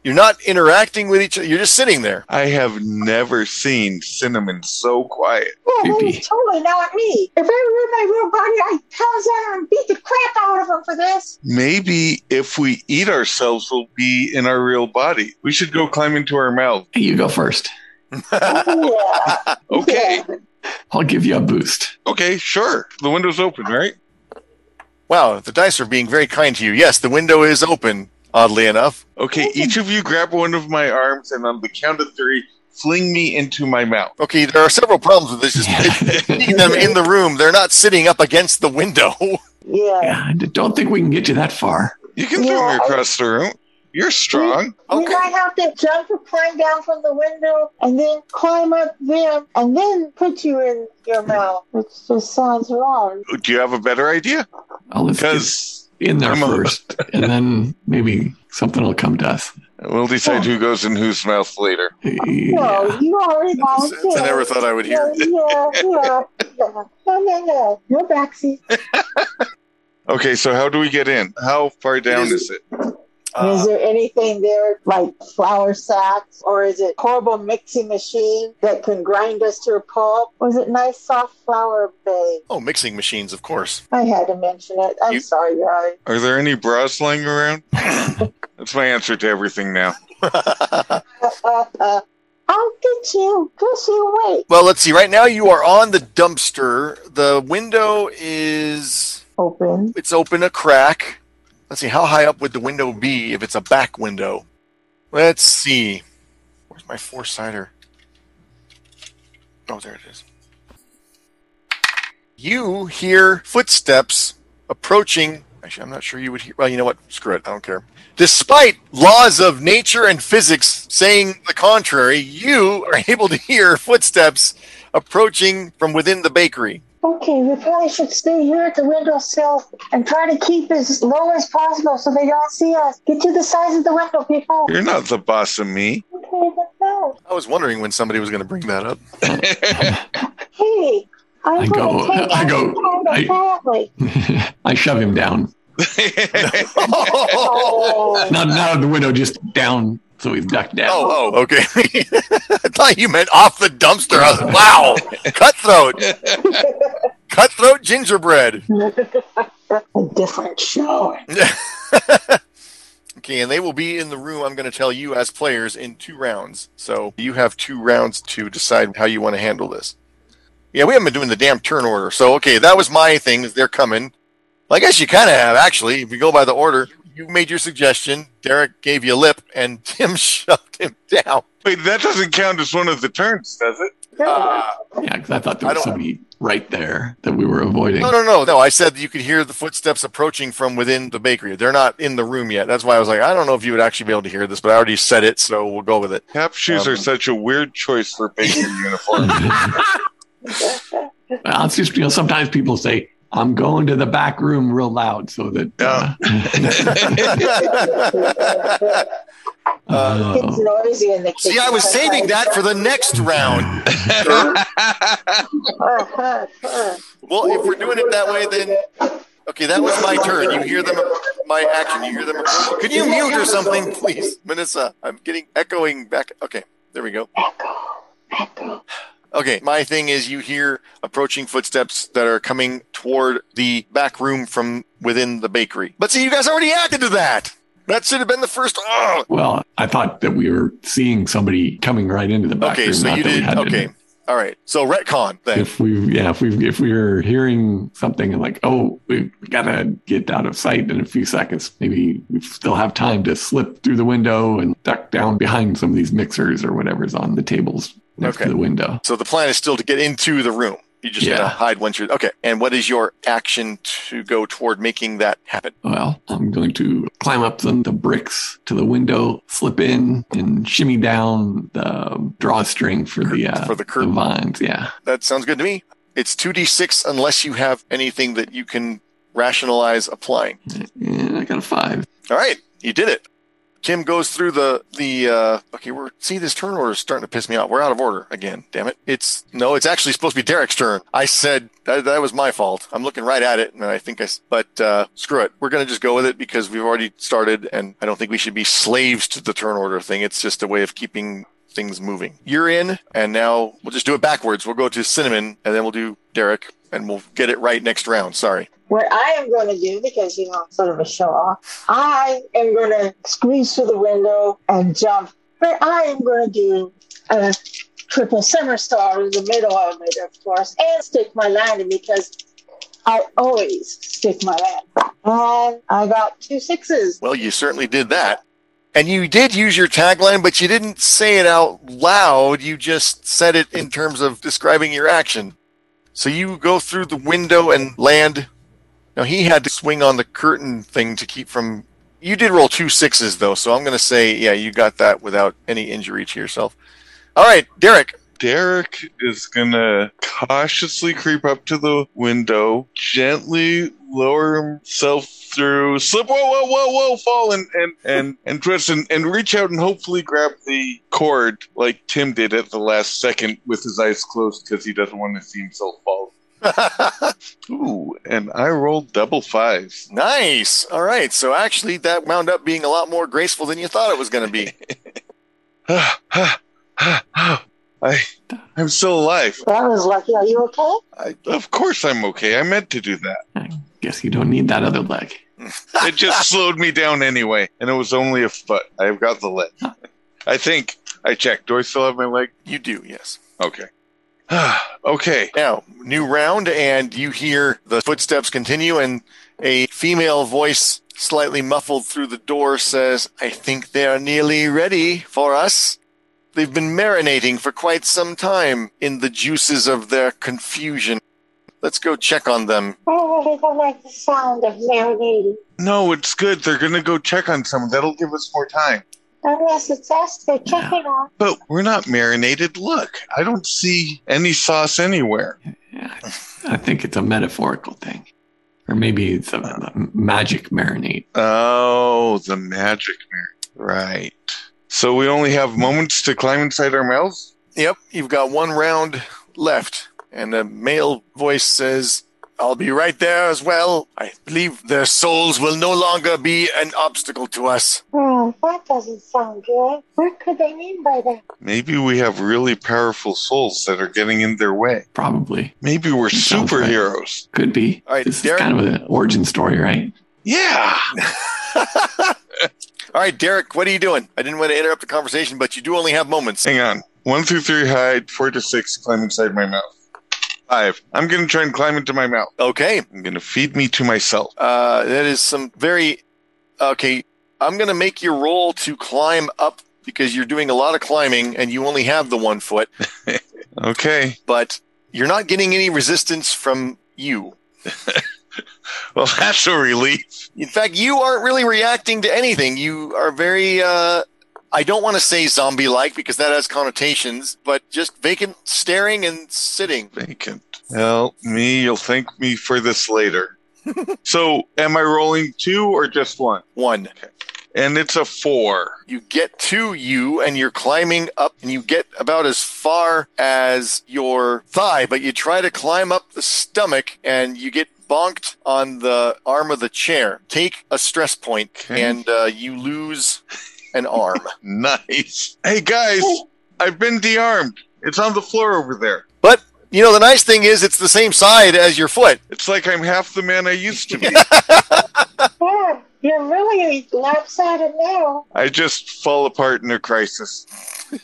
[SPEAKER 2] You're not interacting with each other. You're just sitting there.
[SPEAKER 4] I have never seen Cinnamon so quiet.
[SPEAKER 3] Yeah,
[SPEAKER 5] Creepy.
[SPEAKER 3] it's totally not me. If I were in my real body, I'd pounce on him and beat the crap out of him for this.
[SPEAKER 4] Maybe if we eat ourselves, we'll be in our real body. We should go climb into our mouth.
[SPEAKER 5] You go first. (laughs)
[SPEAKER 3] Yeah.
[SPEAKER 4] Okay.
[SPEAKER 3] Yeah. (laughs)
[SPEAKER 5] I'll give you a boost.
[SPEAKER 4] Okay, sure. The window's open, right?
[SPEAKER 2] Wow, the dice are being very kind to you. Yes, the window is open. Oddly enough.
[SPEAKER 4] Okay, each of you grab one of my arms and on the count of three, fling me into my mouth.
[SPEAKER 2] Okay, there are several problems with this. Just seeing them in the room, they're not sitting up against the window.
[SPEAKER 3] Yeah.
[SPEAKER 5] Yeah, I don't think we can get you that far.
[SPEAKER 4] You can throw me
[SPEAKER 3] Yeah, I-
[SPEAKER 4] across the room. You're strong.
[SPEAKER 3] We
[SPEAKER 2] Okay.
[SPEAKER 3] might have to jump or climb down from the window and then climb up there and then put you in your mouth, which just sounds wrong.
[SPEAKER 4] Do you have a better idea?
[SPEAKER 5] I'll let's get
[SPEAKER 4] Because
[SPEAKER 5] in there
[SPEAKER 4] I'm
[SPEAKER 5] first, and then maybe something will come to us.
[SPEAKER 4] we'll decide who goes in whose mouth later.
[SPEAKER 5] Yeah.
[SPEAKER 3] No, you already (laughs) volunteered.
[SPEAKER 2] I never thought I would hear.
[SPEAKER 3] Yeah, yeah, yeah. yeah. No, no, no. No backseat. (laughs)
[SPEAKER 4] Okay, so how do we get in? How far down is it?
[SPEAKER 2] Uh,
[SPEAKER 3] is there anything there like flour sacks or is it horrible mixing machine that can grind us to a pulp? Or is it nice soft flour bag?
[SPEAKER 2] oh, mixing machines, of course.
[SPEAKER 3] I had to mention it. I'm
[SPEAKER 2] You-
[SPEAKER 3] sorry, guys.
[SPEAKER 4] Are there any bras lying around? (laughs) That's my answer to everything now. (laughs)
[SPEAKER 3] I'll get you. Just you wait.
[SPEAKER 2] well, let's see. Right now, you are on the dumpster. The window is
[SPEAKER 3] Open.
[SPEAKER 2] it's open a crack. Let's see. How high up would the window be if it's a back window? Let's see. Where's my four sider? Oh, there it is. You hear footsteps approaching. Actually, I'm not sure you would hear. Well, you know what? Screw it. I don't care. Despite laws of nature and physics saying the contrary, you are (laughs) able to hear footsteps approaching from within the bakery.
[SPEAKER 3] Okay, we probably should stay here at the windowsill and try to keep as low as possible so they don't see us. Get to the size of the window, people.
[SPEAKER 4] You're not the boss of me.
[SPEAKER 3] Okay, then no.
[SPEAKER 2] I was wondering when somebody was going to bring that up. (laughs)
[SPEAKER 3] Hey, I'm
[SPEAKER 5] I go-
[SPEAKER 3] take
[SPEAKER 5] I go-
[SPEAKER 3] kind
[SPEAKER 5] I-
[SPEAKER 3] of. (laughs)
[SPEAKER 5] I shove him down.
[SPEAKER 3] Oh, (laughs)
[SPEAKER 5] Not not out the window, just down so we've ducked down.
[SPEAKER 2] Oh, oh, okay. (laughs) I thought you meant off the dumpster. I was, wow, cutthroat, (laughs) cutthroat gingerbread.
[SPEAKER 3] a different show. (laughs)
[SPEAKER 2] Okay, and they will be in the room. I'm going to tell you as players in two rounds. So you have two rounds to decide how you want to handle this. Yeah, we haven't been doing the damn turn order. So okay, that was my thing. is They're coming. Well, I guess you kind of have actually. If you go by the order, you made your suggestion. Derek gave you a lip, and (laughs) Tim shoved him down.
[SPEAKER 4] Wait, that doesn't count as one of the turns, does it?
[SPEAKER 2] Uh,
[SPEAKER 5] Yeah, because I thought there was
[SPEAKER 2] don't-
[SPEAKER 5] somebody right there that we were avoiding.
[SPEAKER 2] No, no, no, no. I said you could hear the footsteps approaching from within the bakery. They're not in the room yet. That's why I was like, I don't know if you would actually be able to hear this, but I already said it, so we'll go with it.
[SPEAKER 4] Cap shoes
[SPEAKER 2] Um,
[SPEAKER 4] are such a weird choice for bakery (laughs) uniform.
[SPEAKER 5] Well, it's just you know sometimes people say I'm going to the back room real loud so that. Uh, (laughs) (laughs) uh,
[SPEAKER 3] It's noisy in the kitchen.
[SPEAKER 2] See, I was saving that for the next round. (laughs) Well, if we're doing it that way, then okay, that was my turn. You hear them, my action. You hear them. Could you mute or something, please, Vanessa? I'm getting echoing back. Okay, there we go. Okay, my thing is you hear approaching footsteps that are coming toward the back room from within the bakery. But see, you guys already acted to that. That should have been the first. Oh,
[SPEAKER 5] well, I thought that we were seeing somebody coming right into the back
[SPEAKER 2] okay,
[SPEAKER 5] room.
[SPEAKER 2] so you did. Okay, all right. So retcon then.
[SPEAKER 5] If we, yeah, if we, if we were hearing something and like, oh, we gotta get out of sight in a few seconds, maybe we still have time to slip through the window and duck down behind some of these mixers or whatever's on the tables next
[SPEAKER 2] Okay.
[SPEAKER 5] to the window.
[SPEAKER 2] So the plan is still to get into the room. You just
[SPEAKER 5] Yeah.
[SPEAKER 2] gonna hide once you're okay. And what is your action to go toward making that happen?
[SPEAKER 5] Well, I'm going to climb up the, the bricks to the window, slip in, and shimmy down the drawstring for the uh,
[SPEAKER 2] For the curtain.
[SPEAKER 5] vines. Yeah.
[SPEAKER 2] That sounds good to me. It's two d six unless you have anything that you can rationalize applying.
[SPEAKER 5] And I got a five.
[SPEAKER 2] All right, you did it. Kim goes through the the. Uh, okay, we're see this turn order is starting to piss me off. We're out of order again. Damn it! It's no, it's actually supposed to be Derek's turn. I said that, that was my fault. I'm looking right at it, and I think I. But uh, screw it. We're gonna just go with it because we've already started, and I don't think we should be slaves to the turn order thing. It's just a way of keeping things moving. You're in, and now we'll just do it backwards. We'll go to Cinnamon, and then we'll do Derek, and we'll get it right next round. Sorry.
[SPEAKER 3] What I am going to do, because you know, I'm sort of a show off, I am going to squeeze through the window and jump. But I am going to do a triple somersault in the middle of it, of course, and stick my landing because I always stick my landing. And I got two sixes.
[SPEAKER 2] Well, you certainly did that. And you did use your tagline, but you didn't say it out loud. You just said it in terms of describing your action. So you go through the window and land. Now he had to swing on the curtain thing to keep from. You did roll two sixes though, so I'm going to say, yeah, you got that without any injury to yourself. All right, Derek.
[SPEAKER 4] Derek is gonna cautiously creep up to the window, gently lower himself through, slip, whoa, whoa, whoa, whoa, fall and and and, and twist and, and reach out and hopefully grab the cord like Tim did at the last second with his eyes closed because he doesn't want to see himself fall. Ooh, and I rolled double fives.
[SPEAKER 2] nice. All right. So actually, that wound up being a lot more graceful than you thought it was going to be.
[SPEAKER 4] I, I'm still alive.
[SPEAKER 3] That was lucky. Are you okay?
[SPEAKER 4] I, of course I'm okay. I meant to do that.
[SPEAKER 5] I guess you don't need that other leg.
[SPEAKER 4] It just (laughs) slowed me down anyway, and it was only a foot. I've got the leg. I think I checked. Do I still have my leg?
[SPEAKER 2] You do, yes.
[SPEAKER 4] Okay. (sighs) okay.
[SPEAKER 2] Now, new round, and you hear the footsteps continue, and a female voice, slightly muffled through the door, says, I think they're nearly ready for us. They've been marinating for quite some time in the juices of their confusion. Let's go check on them.
[SPEAKER 3] I really don't like the sound of marinating.
[SPEAKER 4] No, it's good. They're gonna go check on someone. That'll give us more time.
[SPEAKER 3] Unless it's us they're checking on.
[SPEAKER 4] But we're not marinated. Look, I don't see any sauce anywhere.
[SPEAKER 5] Yeah, I think it's a metaphorical thing. Or maybe it's a, a magic marinade.
[SPEAKER 4] Oh, the magic marinade. Right. So we only have moments to climb inside our mouths?
[SPEAKER 2] Yep, you've got one round left, and a male voice says, I'll be right there as well. I believe their souls will no longer be an obstacle to us.
[SPEAKER 3] Oh, that doesn't sound good. What could they mean by that?
[SPEAKER 4] Maybe we have really powerful souls that are getting in their way.
[SPEAKER 5] Probably.
[SPEAKER 4] Maybe we're
[SPEAKER 5] Sounds right.
[SPEAKER 4] superheroes.
[SPEAKER 5] Could be.
[SPEAKER 2] All right,
[SPEAKER 5] this
[SPEAKER 2] Derek.
[SPEAKER 5] is kind of an origin story, right?
[SPEAKER 4] Yeah. (laughs) (laughs)
[SPEAKER 2] All right, Derek, what are you doing? I didn't want to interrupt the conversation, but you do only have moments.
[SPEAKER 4] Hang on. One through three hide, four to six climb inside my mouth. Five. I'm gonna try and climb into my mouth.
[SPEAKER 2] Okay,
[SPEAKER 4] I'm gonna feed me to myself.
[SPEAKER 2] uh, that is some very. Okay, I'm going to make your roll to climb up because you're doing a lot of climbing and you only have the one foot, (laughs)
[SPEAKER 4] Okay.
[SPEAKER 2] but you're not getting any resistance from you. (laughs) (laughs)
[SPEAKER 4] Well, that's a relief.
[SPEAKER 2] In fact, you aren't really reacting to anything. You are very, uh, I don't want to say zombie like because that has connotations, but just vacant staring and sitting.
[SPEAKER 4] Vacant. Well, me, you'll thank me for this later. (laughs) so, am I rolling two or just one?
[SPEAKER 2] One.
[SPEAKER 4] And it's a four.
[SPEAKER 2] You get to you and you're climbing up and you get about as far as your thigh, but you try to climb up the stomach and you get bonked on the arm of the chair. Take a stress point
[SPEAKER 4] Okay.
[SPEAKER 2] and uh, you lose an (laughs) arm.
[SPEAKER 4] Nice. Hey, guys, I've been de-armed. It's on the floor over there.
[SPEAKER 2] but you know, the nice thing is it's the same side as your foot.
[SPEAKER 4] It's like I'm half the man I used to be. (laughs)
[SPEAKER 3] Yeah, you're really lopsided now.
[SPEAKER 4] I just fall apart in a crisis. (laughs)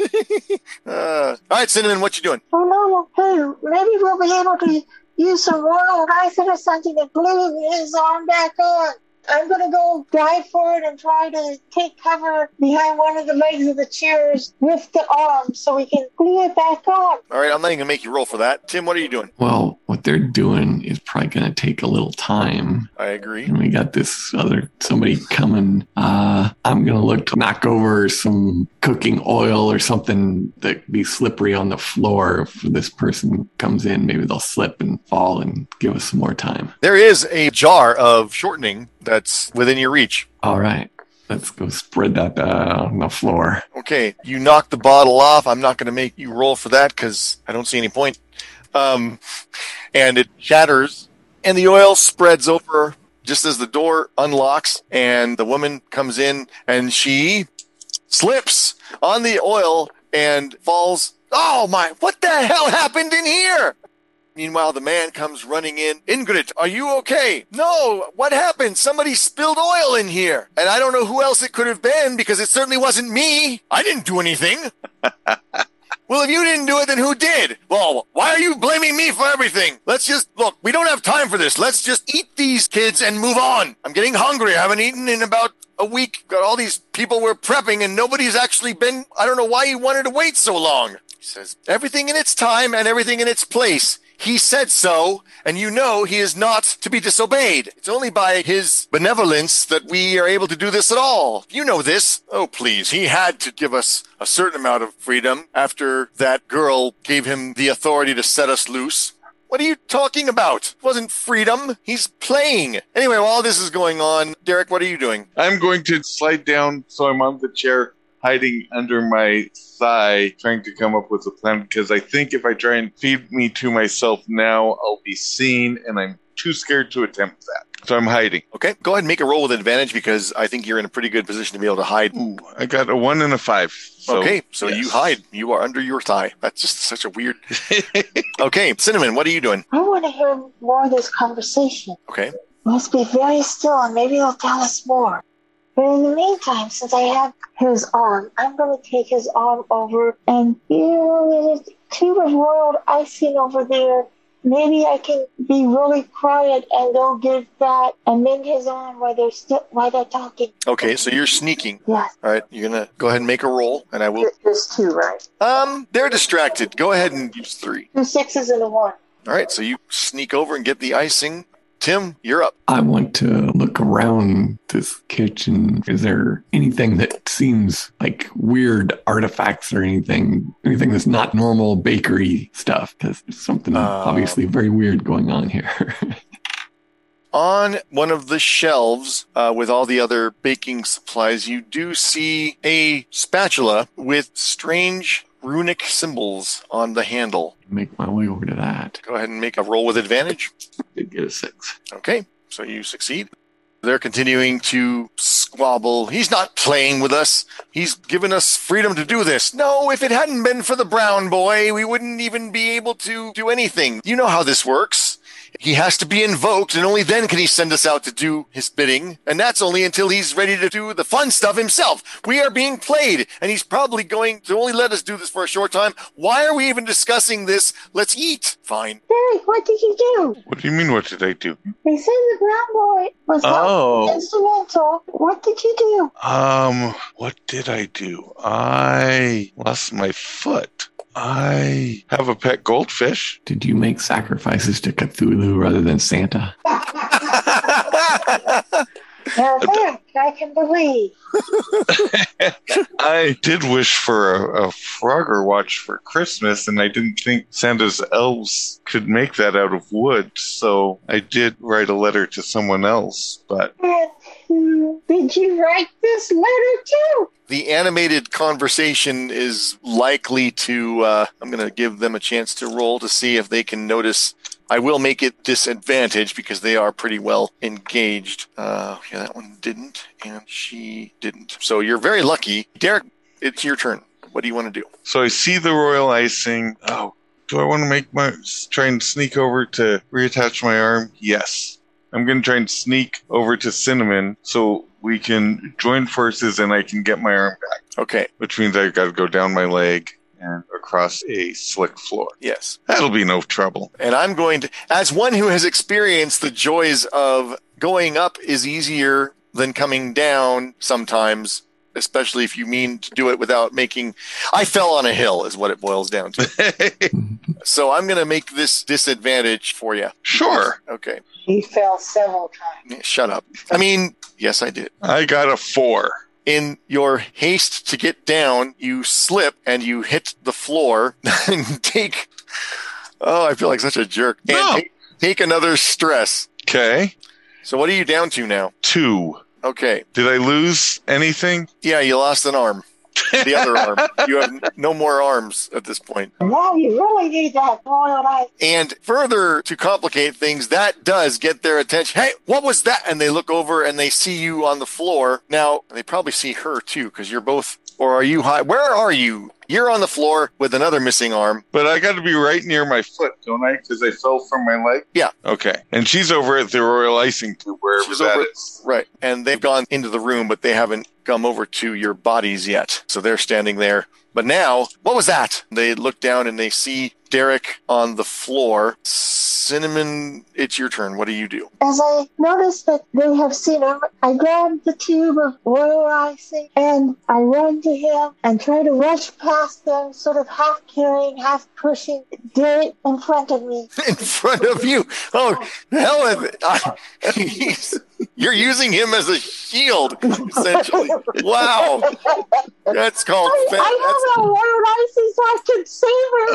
[SPEAKER 2] Uh, all right, Cinnamon, what you doing?
[SPEAKER 3] Oh no, hey, maybe we'll be able to use some royal acid or something to glue his arm back on. I'm gonna go dive for it and try to take cover behind one of the legs of the chairs with the arm so we can glue it back on.
[SPEAKER 2] All right, I'm not even gonna make you roll for that. Tim, what are you doing?
[SPEAKER 5] Well, what they're doing is probably going to take a little time.
[SPEAKER 2] I agree.
[SPEAKER 5] And we got this other somebody coming. Uh, I'm going to look to knock over some cooking oil or something that be slippery on the floor. If this person comes in, maybe they'll slip and fall and give us some more time.
[SPEAKER 2] There is a jar of shortening that's within your reach.
[SPEAKER 5] All right. Let's go spread that uh, on the floor.
[SPEAKER 2] Okay, you knock the bottle off. I'm not going to make you roll for that because I don't see any point. Um, and it shatters, and the oil spreads over just as the door unlocks, and the woman comes in, and she slips on the oil and falls. Oh my! What the hell happened in here? Meanwhile, the man comes running in. Ingrid, are you okay? No, what happened? Somebody spilled oil in here. And I don't know who else it could have been because it certainly wasn't me. I didn't do anything. (laughs) well, if you didn't do it, then who did? Well, why are you blaming me for everything? Let's just, look, we don't have time for this. Let's just eat these kids and move on. I'm getting hungry. I haven't eaten in about a week. Got all these people we're prepping and nobody's actually been, I don't know why you wanted to wait so long. He says, everything in its time and everything in its place. He said so, and you know he is not to be disobeyed. It's only by his benevolence that we are able to do this at all. You know this. Oh, please. He had to give us a certain amount of freedom after that girl gave him the authority to set us loose. What are you talking about? It wasn't freedom. He's playing. Anyway, while this is going on, Derek, what are you doing?
[SPEAKER 4] I'm going to slide down so I'm on the chair, hiding under my thigh, trying to come up with a plan because I think if I try and feed me to myself now, I'll be seen, and I'm too scared to attempt that. So I'm hiding.
[SPEAKER 2] Okay, go ahead and make a roll with advantage because I think you're in a pretty good position to be able to hide.
[SPEAKER 4] Ooh, I got a one and a five. So,
[SPEAKER 2] okay, so
[SPEAKER 4] yes.
[SPEAKER 2] you hide. You are under your thigh. That's just such a weird. (laughs) okay, Cinnamon, what are you doing?
[SPEAKER 3] I want to hear more of this conversation.
[SPEAKER 2] Okay.
[SPEAKER 3] Let's be very still and maybe they'll tell us more. But in the meantime, since I have his arm, I'm going to take his arm over and, you know, there's a tube of royal icing over there. Maybe I can be really quiet and they'll give that and mend his arm while they're still, while they're talking.
[SPEAKER 2] Okay, so you're sneaking.
[SPEAKER 3] Yes,
[SPEAKER 2] All right, you're gonna go ahead and make a roll, and I will.
[SPEAKER 3] there's two, right?
[SPEAKER 2] Um, they're distracted. Go ahead and use three.
[SPEAKER 3] Two sixes and a one.
[SPEAKER 2] All right, so you sneak over and get the icing. Tim, you're up.
[SPEAKER 5] I want to look around this kitchen. Is there anything that seems like weird artifacts or anything, anything that's not normal bakery stuff? Because there's something
[SPEAKER 2] Uh,
[SPEAKER 5] obviously very weird going on here. (laughs)
[SPEAKER 2] On one of the shelves uh, with all the other baking supplies, you do see a spatula with strange runic symbols on the handle.
[SPEAKER 5] Make my way over to that.
[SPEAKER 2] Go ahead and make a roll with advantage.
[SPEAKER 5] Did get a six.
[SPEAKER 2] Okay, so you succeed. They're continuing to squabble. He's not playing with us. He's given us freedom to do this. No, if it hadn't been for the brown boy, we wouldn't even be able to do anything. You know how this works. He has to be invoked, and only then can he send us out to do his bidding. And that's only until he's ready to do the fun stuff himself. We are being played, and he's probably going to only let us do this for a short time. Why are we even discussing this? Let's eat. Fine.
[SPEAKER 3] Derek, what did you do?
[SPEAKER 4] What do you mean? What did I do?
[SPEAKER 3] They said the brown boy was
[SPEAKER 4] Oh,
[SPEAKER 3] instrumental. What did you do?
[SPEAKER 4] um, what did I do? I lost my foot. I have a pet goldfish.
[SPEAKER 5] Did you make sacrifices to Cthulhu rather than Santa? (laughs) (laughs)
[SPEAKER 3] Now that I can believe.
[SPEAKER 4] I did wish for a, a Frogger watch for Christmas, and I didn't think Santa's elves could make that out of wood, so I did write a letter to someone else. But
[SPEAKER 3] And who did you write this letter too?
[SPEAKER 2] the animated conversation is likely to uh, i'm going to give them a chance to roll to see if they can notice i will make it disadvantage because they are pretty well engaged uh, yeah that one didn't and she didn't so you're very lucky derek it's your turn what do you want to do
[SPEAKER 4] so I see the royal icing. Oh, do I want to make my try and sneak over to reattach my arm? Yes. I'm going to try and sneak over to Cinnamon so we can join forces and I can get my arm back,
[SPEAKER 2] okay
[SPEAKER 4] which means I've got to go down my leg and across a slick floor.
[SPEAKER 2] Yes.
[SPEAKER 4] That'll be no trouble.
[SPEAKER 2] And I'm going to, as one who has experienced the joys of going up is easier than coming down sometimes, especially if you mean to do it without making. I fell on a hill, is what it boils down to. (laughs) so I'm going to make this disadvantage for you.
[SPEAKER 4] sure.
[SPEAKER 2] Okay.
[SPEAKER 3] He fell several times.
[SPEAKER 2] Shut up. I mean, yes, I did.
[SPEAKER 4] I got a four.
[SPEAKER 2] In your haste to get down, you slip and you hit the floor (laughs) and take. Oh, I feel like such a jerk. And
[SPEAKER 4] No.
[SPEAKER 2] take, take another stress.
[SPEAKER 4] Okay.
[SPEAKER 2] So what are you down to now?
[SPEAKER 4] Two.
[SPEAKER 2] Okay.
[SPEAKER 4] Did I lose anything?
[SPEAKER 2] Yeah, you lost an arm. The other arm. (laughs) You have no more arms at this point.
[SPEAKER 3] Now you really need that boiled ice.
[SPEAKER 2] And further to complicate things, that does get their attention. Hey, what was that? And they look over and they see you on the floor. Now, they probably see her too, because you're both, or are you high? Where are you? You're on the floor with another missing arm.
[SPEAKER 4] But I got to be right near my foot, don't I? Because I fell from my leg.
[SPEAKER 2] Yeah.
[SPEAKER 4] Okay. And she's over at the Royal Icing Tube, wherever
[SPEAKER 2] She's
[SPEAKER 4] that
[SPEAKER 2] over-
[SPEAKER 4] is.
[SPEAKER 2] Right. And they've gone into the room, but they haven't come over to your bodies yet. So they're standing there. But now, what was that? They look down and they see Derek on the floor. Cinnamon, it's your turn. What do you do?
[SPEAKER 3] As I noticed that they have seen him, I grab the tube of royal icing and I run to him and try to rush past them, sort of half carrying, half pushing Derek in front of me. (laughs)
[SPEAKER 2] in front of you. Oh, hell with it. (laughs) (laughs) I- you're using him as a shield, essentially. Wow. That's called
[SPEAKER 3] I,
[SPEAKER 2] fa-
[SPEAKER 3] I have a royal icing so I can save her.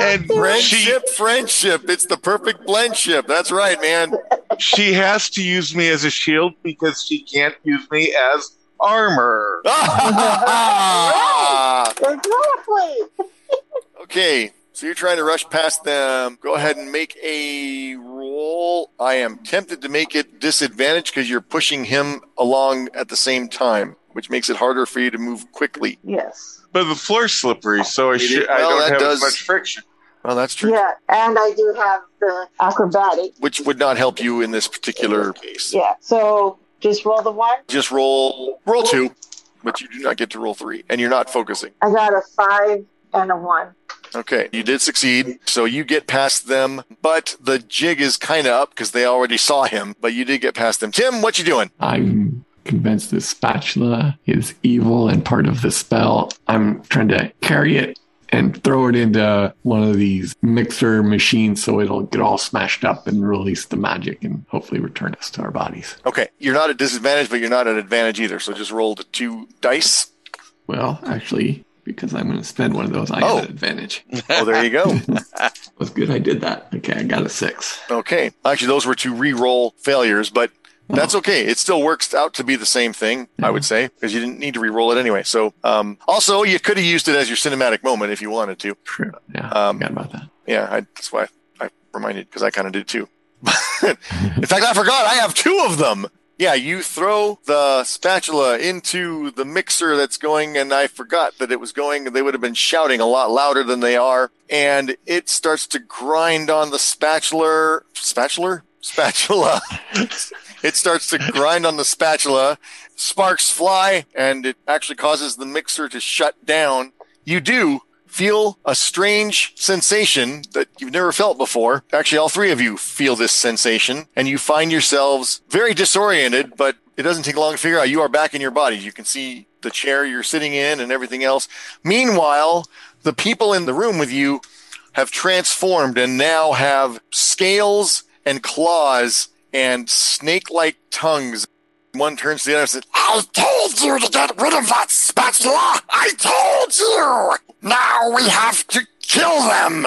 [SPEAKER 4] And
[SPEAKER 3] have to.
[SPEAKER 2] friendship, friendship. It's the perfect blendship. That's right, man.
[SPEAKER 4] She has to use me as a shield because she can't use me as armor. (laughs) (laughs)
[SPEAKER 3] Exactly.
[SPEAKER 2] okay, so you're trying to rush past them. Go ahead and make a roll. I am tempted to make it disadvantage because you're pushing him along at the same time, which makes it harder for you to move quickly.
[SPEAKER 3] Yes.
[SPEAKER 4] But the floor's slippery, so I,
[SPEAKER 2] It is-
[SPEAKER 4] should, I don't
[SPEAKER 2] that
[SPEAKER 4] have
[SPEAKER 2] does-
[SPEAKER 4] much friction.
[SPEAKER 2] Well, that's true.
[SPEAKER 3] Yeah, and I do have the acrobatic.
[SPEAKER 2] Which would not help you in this particular case.
[SPEAKER 3] Yeah. So just roll the one.
[SPEAKER 2] Just roll roll two, but you do not get to roll three, and you're not focusing.
[SPEAKER 3] I got a five and a one.
[SPEAKER 2] Okay, you did succeed, so you get past them, but the jig is kind of up because they already saw him. But you did get past them. Tim, what you doing?
[SPEAKER 5] I'm convinced this spatula is evil and part of the spell. I'm trying to carry it and throw it into one of these mixer machines so it'll get all smashed up and release the magic and hopefully return us to our bodies.
[SPEAKER 2] Okay, you're not at disadvantage, but you're not at advantage either. So just roll the two dice.
[SPEAKER 5] Well, actually, because I'm going to spend one of those, I
[SPEAKER 2] Oh.
[SPEAKER 5] have an advantage. (laughs)
[SPEAKER 2] Oh, there you go. (laughs)
[SPEAKER 5] was good I did that. Okay, I got a six.
[SPEAKER 2] Okay, actually, those were two re-roll failures, but that's okay. It still works out to be the same thing, I would say, because you didn't need to re-roll it anyway. So, um, also, you could have used it as your cinematic moment if you wanted to.
[SPEAKER 5] True. Yeah,
[SPEAKER 2] Um,
[SPEAKER 5] forgot about that.
[SPEAKER 2] Yeah, I, that's why I reminded because I kind of did too. (laughs) In fact, I forgot I have two of them. Yeah, you throw the spatula into the mixer that's going, and I forgot that it was going. They would have been shouting a lot louder than they are, and it starts to grind on the spatula. Spatula? Spatula. (laughs) it starts to grind on the spatula. Sparks fly, and it actually causes the mixer to shut down. You do feel a strange sensation that you've never felt before. Actually, all three of you feel this sensation, and you find yourselves very disoriented, but it doesn't take long to figure out you are back in your bodies. You can see the chair you're sitting in and everything else. Meanwhile, the people in the room with you have transformed and now have scales and claws and snake like tongues. One turns to the other and says, I told you to get rid of that spatula! I told you! Now we have to kill them!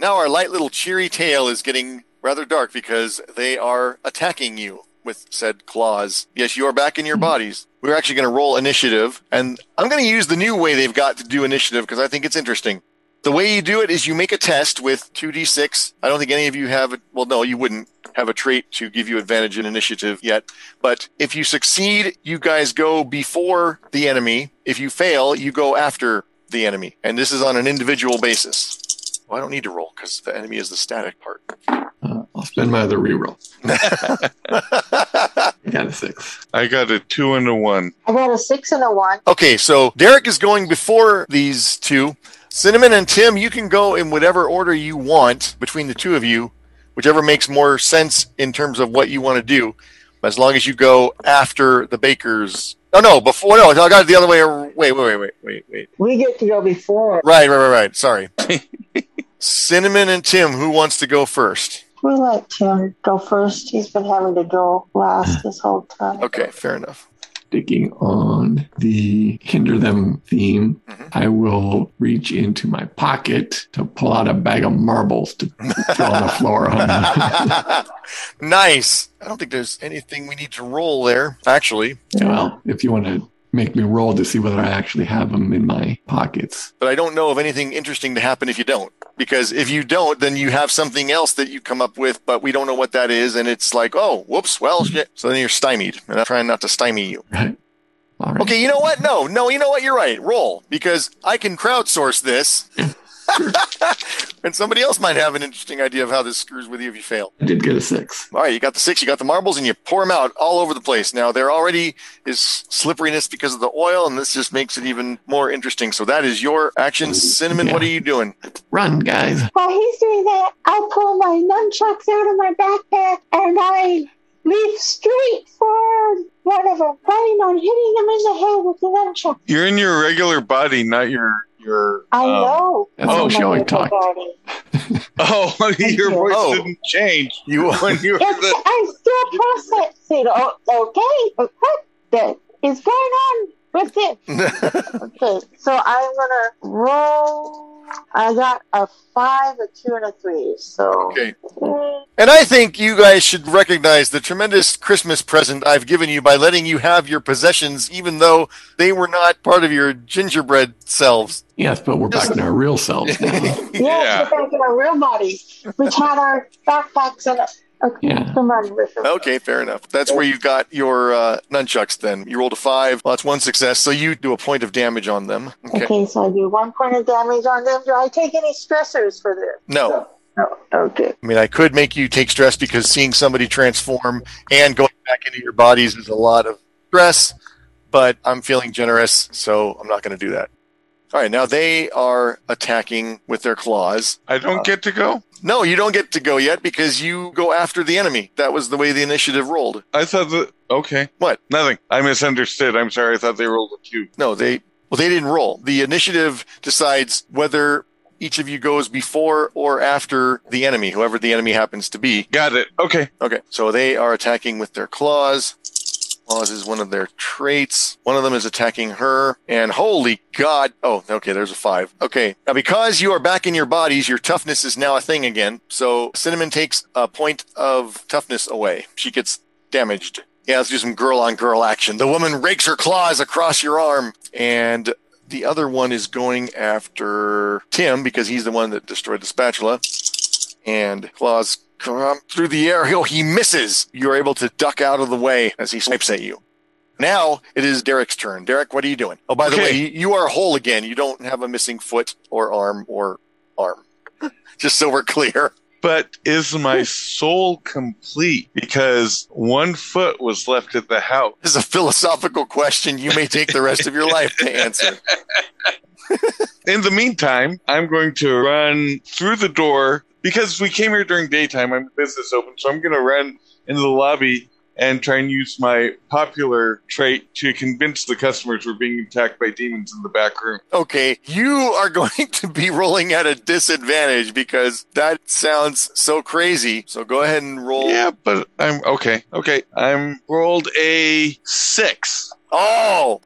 [SPEAKER 2] Now our light little cheery tale is getting rather dark because they are attacking you with said claws. Yes, you are back in your hmm. bodies. We're actually going to roll initiative, and I'm going to use the new way they've got to do initiative because I think it's interesting. The way you do it is you make a test with 2d6. I don't think any of you have it. Well, no, you wouldn't have a trait to give you advantage in initiative yet. But if you succeed, you guys go before the enemy. If you fail, you go after the enemy. And this is on an individual basis. Well, I don't need to roll because the enemy is the static part.
[SPEAKER 5] Uh, I'll spend my other reroll. (laughs) I got a six.
[SPEAKER 4] I got a two and a one.
[SPEAKER 3] I got a six and a one.
[SPEAKER 2] Okay, so Derek is going before these two. Cinnamon and Tim, you can go in whatever order you want between the two of you, whichever makes more sense in terms of what you want to do. As long as you go after the bakers. Oh no, before no, I got it the other way. Wait, wait, wait, wait, wait, wait.
[SPEAKER 3] We get to go before.
[SPEAKER 2] Right, right, right, right. Sorry. (laughs) Cinnamon and Tim, who wants to go first?
[SPEAKER 3] We let Tim go first. He's been having to go last hmm. this whole time.
[SPEAKER 2] Okay, fair enough.
[SPEAKER 5] Sticking on the hinder them theme,
[SPEAKER 2] Mhm.
[SPEAKER 5] I will reach into my pocket to pull out a bag of marbles to throw on the (laughs) floor
[SPEAKER 2] nice. I don't think there's anything we need to roll there, actually.
[SPEAKER 5] well, if you want to make me roll to see whether I actually have them in my pockets.
[SPEAKER 2] But I don't know of anything interesting to happen if you don't. Because if you don't, then you have something else that you come up with, but we don't know what that is. And it's like, oh, whoops, well, shit. So then you're stymied. And I'm trying not to stymie you.
[SPEAKER 5] Right. All right.
[SPEAKER 2] Okay, you know what? No, no, you know what? You're right. Roll. Because I can crowdsource this. (laughs) (laughs) and somebody else might have an interesting idea of how this screws with you if you fail.
[SPEAKER 5] I did get a six.
[SPEAKER 2] All right, you got the six, you got the marbles, and you pour them out all over the place. Now, there already is slipperiness because of the oil, and this just makes it even more interesting. So that is your action. Cinnamon, what are you doing?
[SPEAKER 5] Run, guys.
[SPEAKER 3] While he's doing that, I pull my nunchucks out of my backpack and I leap straight for one of them, planning on hitting him in the head with the nunchuck.
[SPEAKER 4] You're in your regular body, not your your.
[SPEAKER 3] I
[SPEAKER 4] um,
[SPEAKER 3] know.
[SPEAKER 5] That's
[SPEAKER 4] how
[SPEAKER 3] I'm
[SPEAKER 5] she always
[SPEAKER 3] a
[SPEAKER 5] talked. (laughs)
[SPEAKER 4] Oh, (laughs) your voice
[SPEAKER 2] Oh.
[SPEAKER 4] didn't change
[SPEAKER 2] You (laughs)
[SPEAKER 4] when you were the.
[SPEAKER 3] I'm still processing. Oh, okay, but what the is going on with it? Okay, so I'm gonna roll. I got a five, a two, and a three. So
[SPEAKER 2] Okay. And I think you guys should recognize the tremendous Christmas present I've given you by letting you have your possessions, even though they were not part of your gingerbread selves.
[SPEAKER 5] Yes, but we're back in our real selves now. (laughs)
[SPEAKER 3] yeah,
[SPEAKER 4] Yeah.
[SPEAKER 3] we're back in our real bodies, which had our backpacks and okay,
[SPEAKER 5] Yeah.
[SPEAKER 3] come with it.
[SPEAKER 2] Okay, fair enough. That's where you got your uh, nunchucks then. You rolled a five. Well, that's one success. So you do a point of damage on them. Okay.
[SPEAKER 3] Okay, so I do one point of damage on them. Do I take any stressors for this?
[SPEAKER 2] No.
[SPEAKER 3] No. Okay.
[SPEAKER 2] I mean, I could make you take stress because seeing somebody transform and going back into your bodies is a lot of stress, but I'm feeling generous, so I'm not going to do that. All right, now they are attacking with their claws.
[SPEAKER 4] I don't get to go.
[SPEAKER 2] No, you don't get to go yet because you go after the enemy. That was the way the initiative rolled.
[SPEAKER 4] I thought that. Okay.
[SPEAKER 2] What?
[SPEAKER 4] Nothing. I misunderstood. I'm sorry. I thought they rolled a two.
[SPEAKER 2] No, they well they didn't roll. The initiative decides whether each of you goes before or after the enemy, whoever the enemy happens to be.
[SPEAKER 4] Got it. Okay.
[SPEAKER 2] Okay, so they are attacking with their claws. Claws is one of their traits. One of them is attacking her. And holy God. Oh, okay, there's a five. Okay, now because you are back in your bodies, your toughness is now a thing again. So Cinnamon takes a point of toughness away. She gets damaged. Yeah, let's do some girl on girl action. The woman rakes her claws across your arm. And the other one is going after Tim because he's the one that destroyed the spatula. And claws come through the air. Oh, he misses. You're able to duck out of the way as he swipes at you. Now it is Derek's turn. Derek, what are you doing? Oh, by the
[SPEAKER 4] Okay.
[SPEAKER 2] way, you- you are whole again. You don't have a missing foot or arm or arm. (laughs) Just so we're clear.
[SPEAKER 4] But is my soul complete? Because one foot was left at the house.
[SPEAKER 2] This is a philosophical question you may take the rest of your (laughs) life to answer.
[SPEAKER 4] In the meantime, I'm going to run through the door because we came here during daytime. I'm business open, so I'm going to run into the lobby and try and use my popular trait to convince the customers we're being attacked by demons in the back room.
[SPEAKER 2] Okay, you are (laughs) going to be rolling at a disadvantage because that sounds so crazy. So go ahead and roll.
[SPEAKER 4] Yeah, but I'm okay. Okay, I'm rolled a six.
[SPEAKER 2] Oh,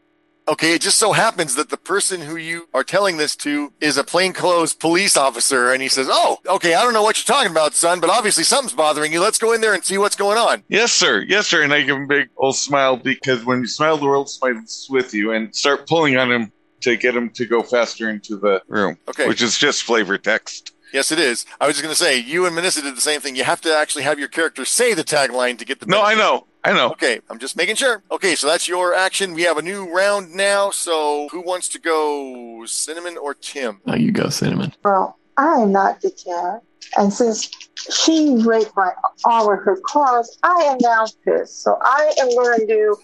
[SPEAKER 2] okay. It just so happens that the person who you are telling this to is a plainclothes police officer, and he says, "Oh, okay. I don't know what you're talking about, son, but obviously something's bothering you. Let's go in there and see what's going on."
[SPEAKER 4] Yes, sir. Yes, sir. And I give him a big old smile because when you smile, the world smiles with you, and start pulling on him to get him to go faster into the room,
[SPEAKER 2] Okay.
[SPEAKER 4] which is just flavor text.
[SPEAKER 2] Yes, it is. I was just going to say, you and Manissa did the same thing. You have to actually have your character say the tagline to get the.
[SPEAKER 4] No, I know. I know.
[SPEAKER 2] Okay, I'm just making sure. Okay, so that's your action. We have a new round now. So who wants to go, Cinnamon or Tim?
[SPEAKER 5] Oh, you go, Cinnamon.
[SPEAKER 3] Well, I am not the deterred. And since she raped my arm with her claws, I am now pissed. So I am going to do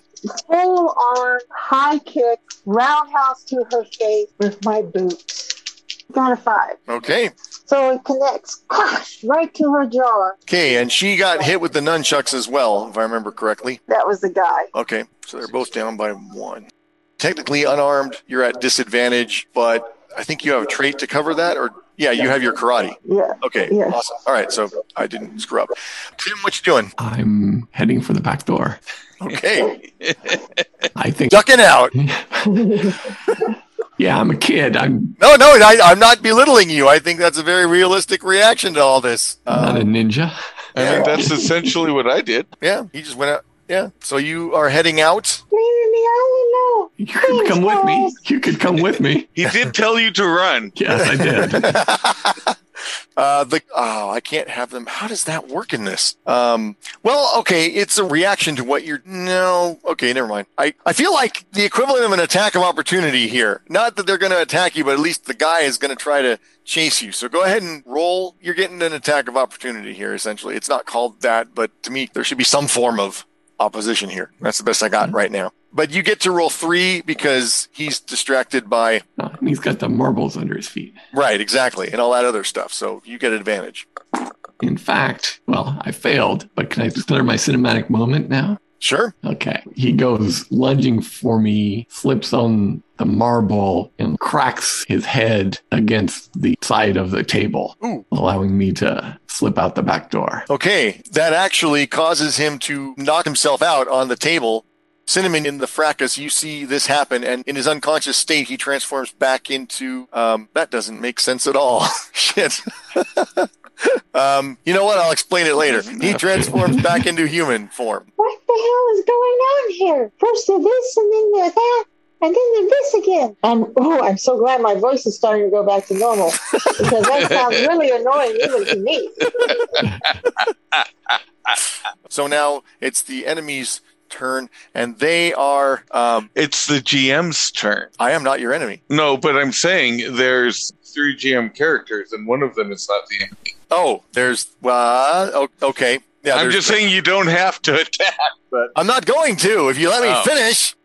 [SPEAKER 3] full arm, high kick, roundhouse to her face with my boots. Got a five.
[SPEAKER 2] Okay.
[SPEAKER 3] So it connects crash, right to her jaw.
[SPEAKER 2] Okay, and she got hit with the nunchucks as well, if I remember correctly.
[SPEAKER 3] That was the guy.
[SPEAKER 2] Okay, so they're both down by one. Technically unarmed, you're at disadvantage, but I think you have a trait to cover that, or yeah, you have your karate.
[SPEAKER 3] Yeah.
[SPEAKER 2] Okay,
[SPEAKER 3] Yes.
[SPEAKER 2] awesome. All right, so I didn't screw up. Tim, what you doing?
[SPEAKER 5] I'm heading for the back door.
[SPEAKER 2] Okay, (laughs)
[SPEAKER 5] I think.
[SPEAKER 2] ducking out. (laughs)
[SPEAKER 5] Yeah, I'm a kid. I'm
[SPEAKER 2] No, no, I, I'm not belittling you. I think that's a very realistic reaction to all this.
[SPEAKER 5] not a
[SPEAKER 2] Uh,
[SPEAKER 5] ninja. (laughs)
[SPEAKER 4] I mean, that's essentially what I did.
[SPEAKER 2] yeah, he just went out. Yeah, so you are heading out.
[SPEAKER 3] Leave me alone.
[SPEAKER 5] You could come with me. You could come with me. (laughs)
[SPEAKER 4] He did tell you to run.
[SPEAKER 5] Yes, I did. (laughs)
[SPEAKER 2] uh, the oh, I can't have them. How does that work in this? Um, well, okay, it's a reaction to what you're. No, okay, never mind. I I feel like the equivalent of an attack of opportunity here. Not that they're going to attack you, but at least the guy is going to try to chase you. So go ahead and roll. You're getting an attack of opportunity here. Essentially, it's not called that, but to me, there should be some form of opposition here. That's the best I got right now. But you get to roll three because he's distracted by.
[SPEAKER 5] Oh, he's got the marbles under his feet.
[SPEAKER 2] right, exactly, and all that other stuff. So you get advantage.
[SPEAKER 5] In fact, well, I failed, but can I declare my cinematic moment now?
[SPEAKER 2] Sure.
[SPEAKER 5] Okay. He goes lunging for me, slips on the marble, and cracks his head against the side of the table,
[SPEAKER 2] Ooh.
[SPEAKER 5] allowing me to slip out the back door.
[SPEAKER 2] Okay, that actually causes him to knock himself out on the table. Cinnamon in the fracas, you see this happen, and in his unconscious state, he transforms back into. Um, that doesn't make sense at all. (laughs) Shit. (laughs) um, you know what? I'll explain it later. He (laughs) transforms back into human form.
[SPEAKER 3] What the hell is going on here? First the this and then the that and then the this again. And oh, I'm so glad my voice is starting to go back to normal because that sounds really annoying even to me.
[SPEAKER 2] So now it's the enemy's turn, and they are. Um,
[SPEAKER 4] It's the GM's turn.
[SPEAKER 2] I am not your enemy.
[SPEAKER 4] No, but I'm saying there's three GM characters, and one of them is not the enemy.
[SPEAKER 2] Oh, there's. Uh, okay. Yeah,
[SPEAKER 4] I'm just saying you don't have to (laughs) attack, but
[SPEAKER 2] I'm not going to. If you let me
[SPEAKER 4] Oh.
[SPEAKER 2] finish.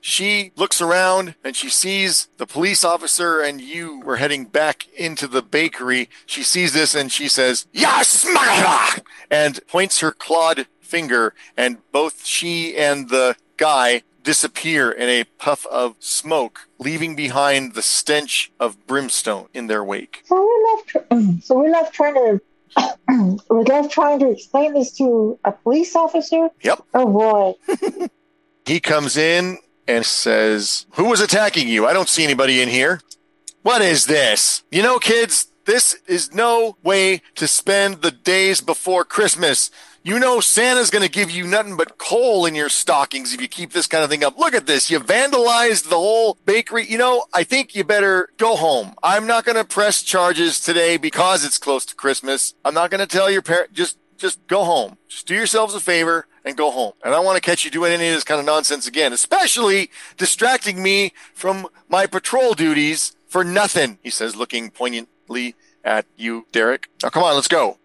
[SPEAKER 2] She looks around and she sees the police officer and you were heading back into the bakery. She sees this and she says, mother!" and points her clawed finger and both she and the guy disappear in a puff of smoke, leaving behind the stench of brimstone in their wake.
[SPEAKER 3] So we're left. (clears throat) So we're left trying to. (clears throat) we're left trying to explain this to a police officer.
[SPEAKER 2] Yep.
[SPEAKER 3] Oh boy. (laughs)
[SPEAKER 2] He comes in and says, Who was attacking you? I don't see anybody in here. What is this? You know, kids, this is no way to spend the days before Christmas. You know, Santa's going to give you nothing but coal in your stockings if you keep this kind of thing up. Look at this. You vandalized the whole bakery. You know, I think you better go home. I'm not going to press charges today because it's close to Christmas. I'm not going to tell your parent, just just go home. Just do yourselves a favor and go home. And I want to catch you doing any of this kind of nonsense again, especially distracting me from my patrol duties for nothing, he says, looking poignantly at you, Derek. Now, come on, let's go.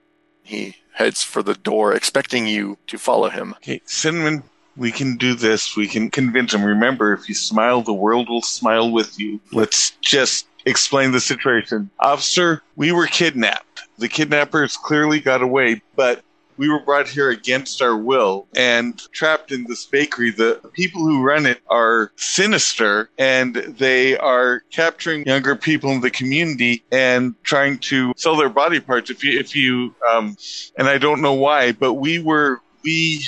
[SPEAKER 2] He heads for the door, expecting you to follow him.
[SPEAKER 4] okay, Cinnamon, we can do this. We can convince him. Remember, if you smile, the world will smile with you. Let's just explain the situation. Officer, we were kidnapped. The kidnappers clearly got away, but we were brought here against our will and trapped in this bakery. The people who run it are sinister and they are capturing younger people in the community and trying to sell their body parts. If you, if you, um, and I don't know why, but we were, we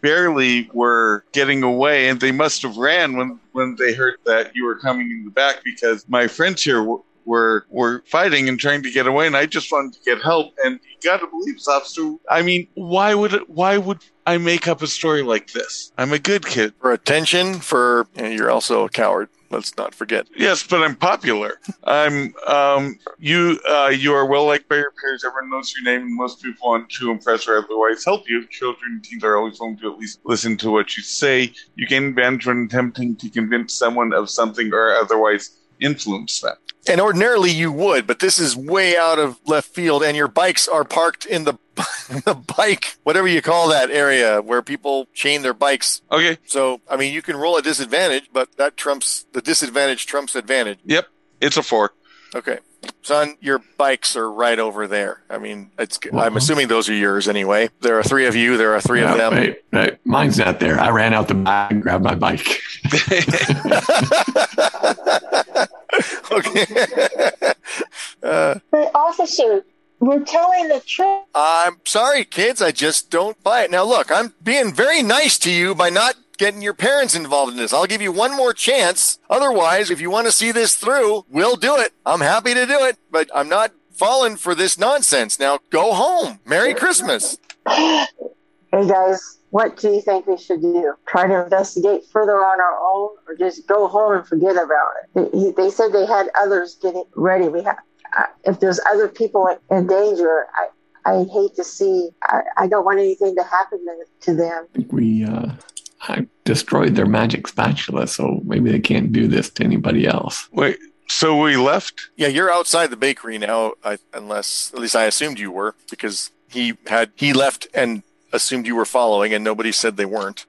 [SPEAKER 4] barely were getting away and they must have ran when, when they heard that you were coming in the back because my friends here were, were fighting and trying to get away, and I just wanted to get help. And you got to believe, officer. I mean, why would it, why would I make up a story like this? I'm a good kid.
[SPEAKER 2] For attention, for and you're also a coward. Let's not forget.
[SPEAKER 4] Yes, but I'm popular. I'm um you uh you are well liked by your peers. Everyone knows your name, and most people want to impress or otherwise help you. Children and teens are always willing to at least listen to what you say. You gain advantage when attempting to convince someone of something or otherwise influence that.
[SPEAKER 2] And ordinarily you would, but this is way out of left field, and your bikes are parked in the (laughs) the bike, whatever you call that area where people chain their bikes.
[SPEAKER 4] Okay.
[SPEAKER 2] So, I mean, you can roll a disadvantage, but that trumps the disadvantage trumps advantage.
[SPEAKER 4] Yep. It's a four.
[SPEAKER 2] Okay. son, your bikes are right over there. I mean, it's. I'm assuming those are yours anyway. There are three of you. There are three of them.
[SPEAKER 5] Wait, wait, mine's not there. I ran out the back and grabbed my bike. (laughs) (laughs)
[SPEAKER 2] uh, (laughs)
[SPEAKER 3] But officer, we're telling the truth.
[SPEAKER 2] I'm sorry, kids. I just don't buy it. Now, look, I'm being very nice to you by not getting your parents involved in this. I'll give you one more chance. Otherwise, if you want to see this through, we'll do it. I'm happy to do it, but I'm not falling for this nonsense. Now, go home. Merry Christmas.
[SPEAKER 3] Hey guys, what do you think we should do? Try to investigate further on our own, or just go home and forget about it? They, they said they had others getting ready. We have, uh, if there's other people in danger, I. I hate to see. I, I don't want anything to happen to, to them.
[SPEAKER 5] I think we uh, I destroyed their magic spatula, so maybe they can't do this to anybody else.
[SPEAKER 4] Wait, so we left?
[SPEAKER 2] Yeah, you're outside the bakery now, I, unless at least I assumed you were because he had he left and assumed you were following, and nobody said they weren't.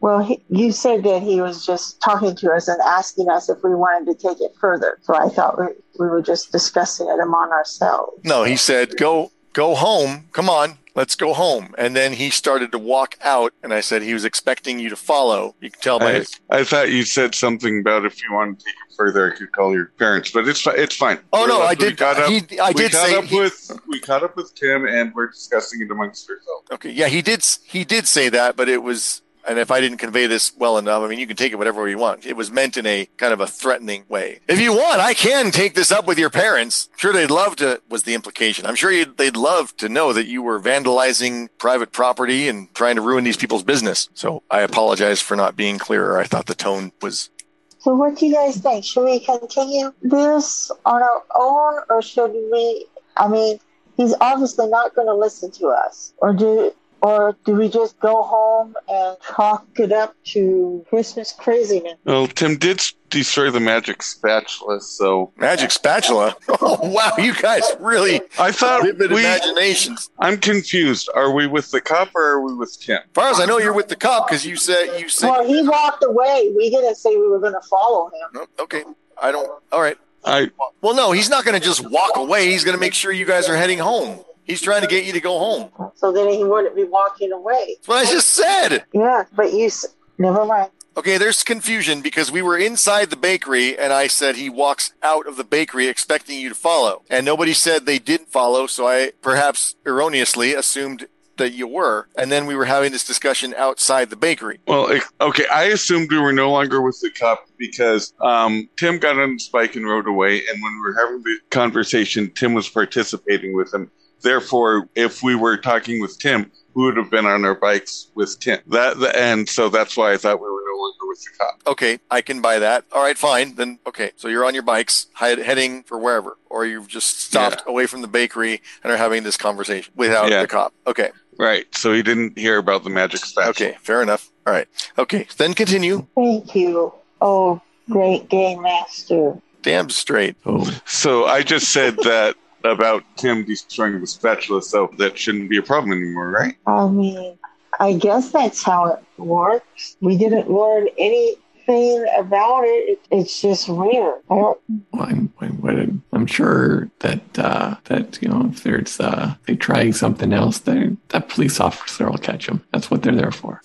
[SPEAKER 3] Well, he, you said that he was just talking to us and asking us if we wanted to take it further. So I thought we, we were just discussing it among ourselves.
[SPEAKER 2] No, he said, "Go, go home. Come on, let's go home." And then he started to walk out, and I said he was expecting you to follow. You can tell by
[SPEAKER 4] I,
[SPEAKER 2] his.
[SPEAKER 4] I thought you said something about if you wanted to take it further, I could call your parents, but it's it's fine.
[SPEAKER 2] Oh
[SPEAKER 4] We're
[SPEAKER 2] no, I did.
[SPEAKER 4] Caught up,
[SPEAKER 2] He, I did
[SPEAKER 4] caught
[SPEAKER 2] say.
[SPEAKER 4] up
[SPEAKER 2] he-
[SPEAKER 4] with we caught up with Tim, and we're discussing it amongst ourselves.
[SPEAKER 2] okay, yeah, he did. He did say that, but it was. And if I didn't convey this well enough, I mean, you can take it whatever you want. It was meant in a kind of a threatening way. If you want, I can take this up with your parents. Sure, they'd love to, was the implication. I'm sure they'd love to know that you were vandalizing private property and trying to ruin these people's business. So I apologize for not being clearer. I thought the tone was
[SPEAKER 3] So what do you guys think? Should we continue this on our own or should we I mean, he's obviously not gonna listen to us. Or do or do we just go home and chalk it up to Christmas craziness?
[SPEAKER 4] Well, Tim did destroy the magic spatula, so
[SPEAKER 2] magic spatula. (laughs) Oh, wow. You guys really
[SPEAKER 4] I thought
[SPEAKER 2] vivid
[SPEAKER 4] we.
[SPEAKER 2] imaginations.
[SPEAKER 4] I'm confused. Are we with the cop or are we with Tim?
[SPEAKER 2] As far as I know, you're with the cop because you said, you said,
[SPEAKER 3] Well he walked away. We didn't say we were gonna follow him.
[SPEAKER 2] No, okay. I don't, all right.
[SPEAKER 4] I
[SPEAKER 2] Well, no, he's not going to just walk away. He's going to make sure you guys are heading home. He's trying to get you to go home.
[SPEAKER 3] So then he wouldn't be walking away.
[SPEAKER 2] That's what I just said.
[SPEAKER 3] Yeah, but you s- never mind.
[SPEAKER 2] Okay, there's confusion because we were inside the bakery and I said he walks out of the bakery expecting you to follow. And nobody said they didn't follow, so I perhaps erroneously assumed that you were. And then we were having this discussion outside the bakery.
[SPEAKER 4] well, okay. I assumed we were no longer with the cop because um, Tim got on his bike and rode away, and when we were having the conversation, Tim was participating with him. Therefore, if we were talking with Tim, we would have been on our bikes with Tim. That and so that's why I thought we were no longer with the cop.
[SPEAKER 2] Okay, I can buy that. All right, fine. Then, okay. So you're on your bikes head, heading for wherever, or you've just stopped away from the bakery and are having this conversation without
[SPEAKER 4] Yeah.
[SPEAKER 2] the cop. Okay.
[SPEAKER 4] Right. So he didn't hear about the magic spatula.
[SPEAKER 2] Okay, fair enough. All right. Okay, then continue.
[SPEAKER 3] Thank you. Oh great game master.
[SPEAKER 2] Damn straight.
[SPEAKER 5] Oh,
[SPEAKER 4] So I just said that about Tim destroying the spatula, so that shouldn't be a problem anymore, right?
[SPEAKER 3] I mean, I guess that's how it works. We didn't learn anything about it. It- It's just weird. I don't.
[SPEAKER 5] I'm, I'm, I'm sure that uh, that you know if there's uh, they trying something else, they that police officer will catch them. That's what they're there for.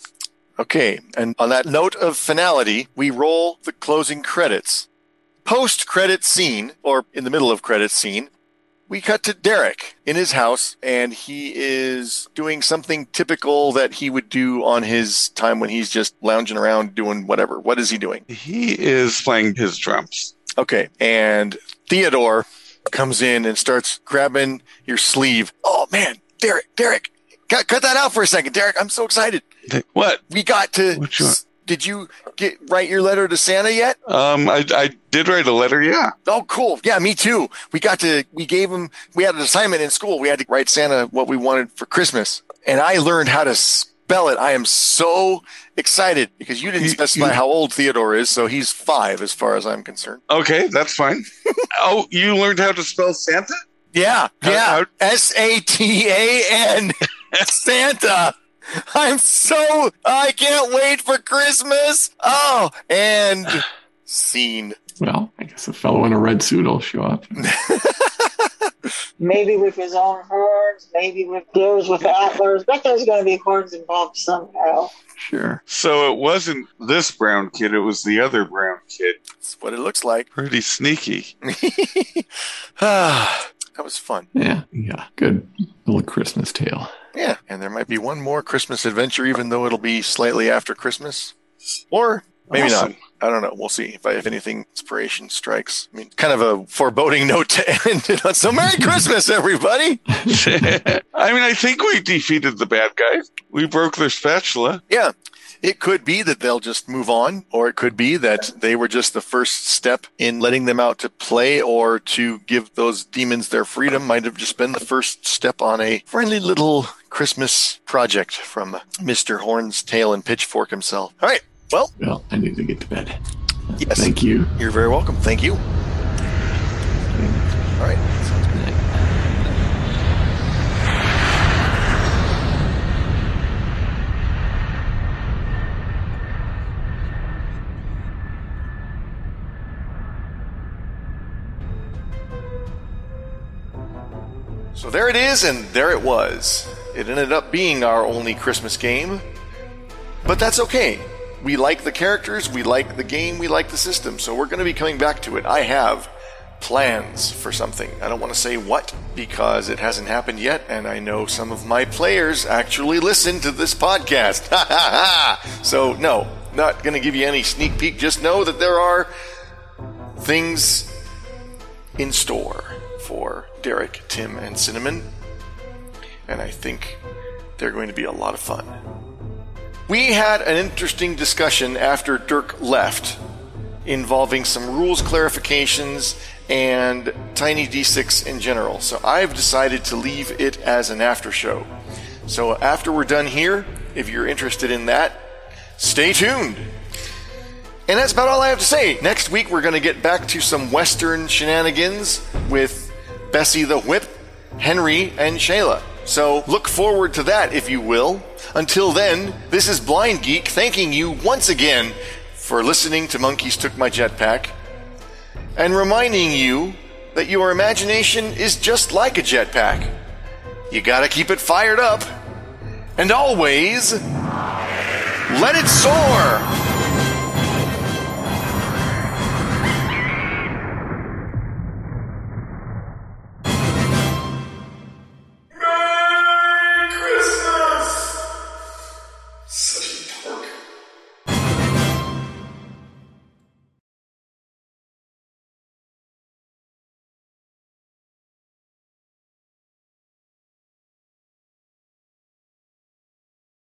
[SPEAKER 2] Okay, and on that note of finality, we roll the closing credits. Post credit scene, or in the middle of credit scene, we cut to Derek in his house, and he is doing something typical that he would do on his time when he's just lounging around doing whatever. What is he doing?
[SPEAKER 4] He is playing his drums.
[SPEAKER 2] Okay. And Theodore comes in and starts grabbing your sleeve. Oh man, Derek, Derek, cut, cut that out for a second. Derek, I'm so excited.
[SPEAKER 4] What?
[SPEAKER 2] We got to.
[SPEAKER 4] What?
[SPEAKER 2] Did you get write your letter to Santa yet?
[SPEAKER 4] Um, I, I did write a letter, yeah.
[SPEAKER 2] Oh, cool. Yeah, me too. We got to, we gave him, we had an assignment in school. We had to write Santa what we wanted for Christmas. And I learned how to spell it. I am so excited because you didn't specify how old Theodore is. So he's five as far as I'm concerned.
[SPEAKER 4] Okay, that's fine. (laughs) oh, you learned how to spell Santa?
[SPEAKER 2] Yeah,
[SPEAKER 4] How-
[SPEAKER 2] yeah. S A T A N. (laughs) Santa. I'm so I can't wait for Christmas. Oh, and scene.
[SPEAKER 5] Well, I guess a fellow in a red suit will show up.
[SPEAKER 3] maybe with his own horns, maybe with theirs with antlers. But there's going to be horns involved somehow.
[SPEAKER 5] Sure.
[SPEAKER 4] So it wasn't this brown kid, it was the other brown kid.
[SPEAKER 2] That's what it looks like.
[SPEAKER 4] Pretty sneaky. (sighs)
[SPEAKER 2] ah, that was fun.
[SPEAKER 5] Yeah. Yeah. Good little Christmas tale.
[SPEAKER 2] Yeah, and there might be one more Christmas adventure, even though it'll be slightly after Christmas, or maybe
[SPEAKER 4] Awesome.
[SPEAKER 2] not. I don't know. We'll see if I, if anything inspiration strikes. I mean, kind of a foreboding note to (laughs) end it on. So, Merry (laughs) Christmas, everybody! (laughs)
[SPEAKER 4] I mean, I think we defeated the bad guys. We broke their spatula.
[SPEAKER 2] Yeah, it could be that they'll just move on, or it could be that they were just the first step in letting them out to play, or to give those demons their freedom. Might have just been the first step on a friendly little Christmas project from Mister Horn's Tail and Pitchfork himself. All right. Well,
[SPEAKER 5] Well, I need to get to bed.
[SPEAKER 2] yes.
[SPEAKER 5] Thank you.
[SPEAKER 2] You're very welcome. Thank you. All right.
[SPEAKER 5] Sounds good.
[SPEAKER 2] So there it is, and there it was. It ended up being our only Christmas game, but that's okay. We like the characters, we like the game, we like the system, so we're going to be coming back to it. I have plans for something. I don't want to say what because it hasn't happened yet, and I know some of my players actually listen to this podcast. (laughs) So, no, not going to give you any sneak peek. Just know that there are things in store for Derek, Tim, and Cinnamon. And I think they're going to be a lot of fun. We had an interesting discussion after Dirk left involving some rules clarifications and Tiny D6 in general. So I've decided to leave it as an after show. So after we're done here, if you're interested in that, stay tuned. And that's about all I have to say. Next week, we're going to get back to some Western shenanigans with Bessie the Whip, Henry, and Shayla. So look forward to that, if you will. Until then, this is Blind Geek thanking you once again for listening to Monkeys Took My Jetpack and reminding you that your imagination is just like a jetpack. You gotta keep it fired up. And always, let it soar!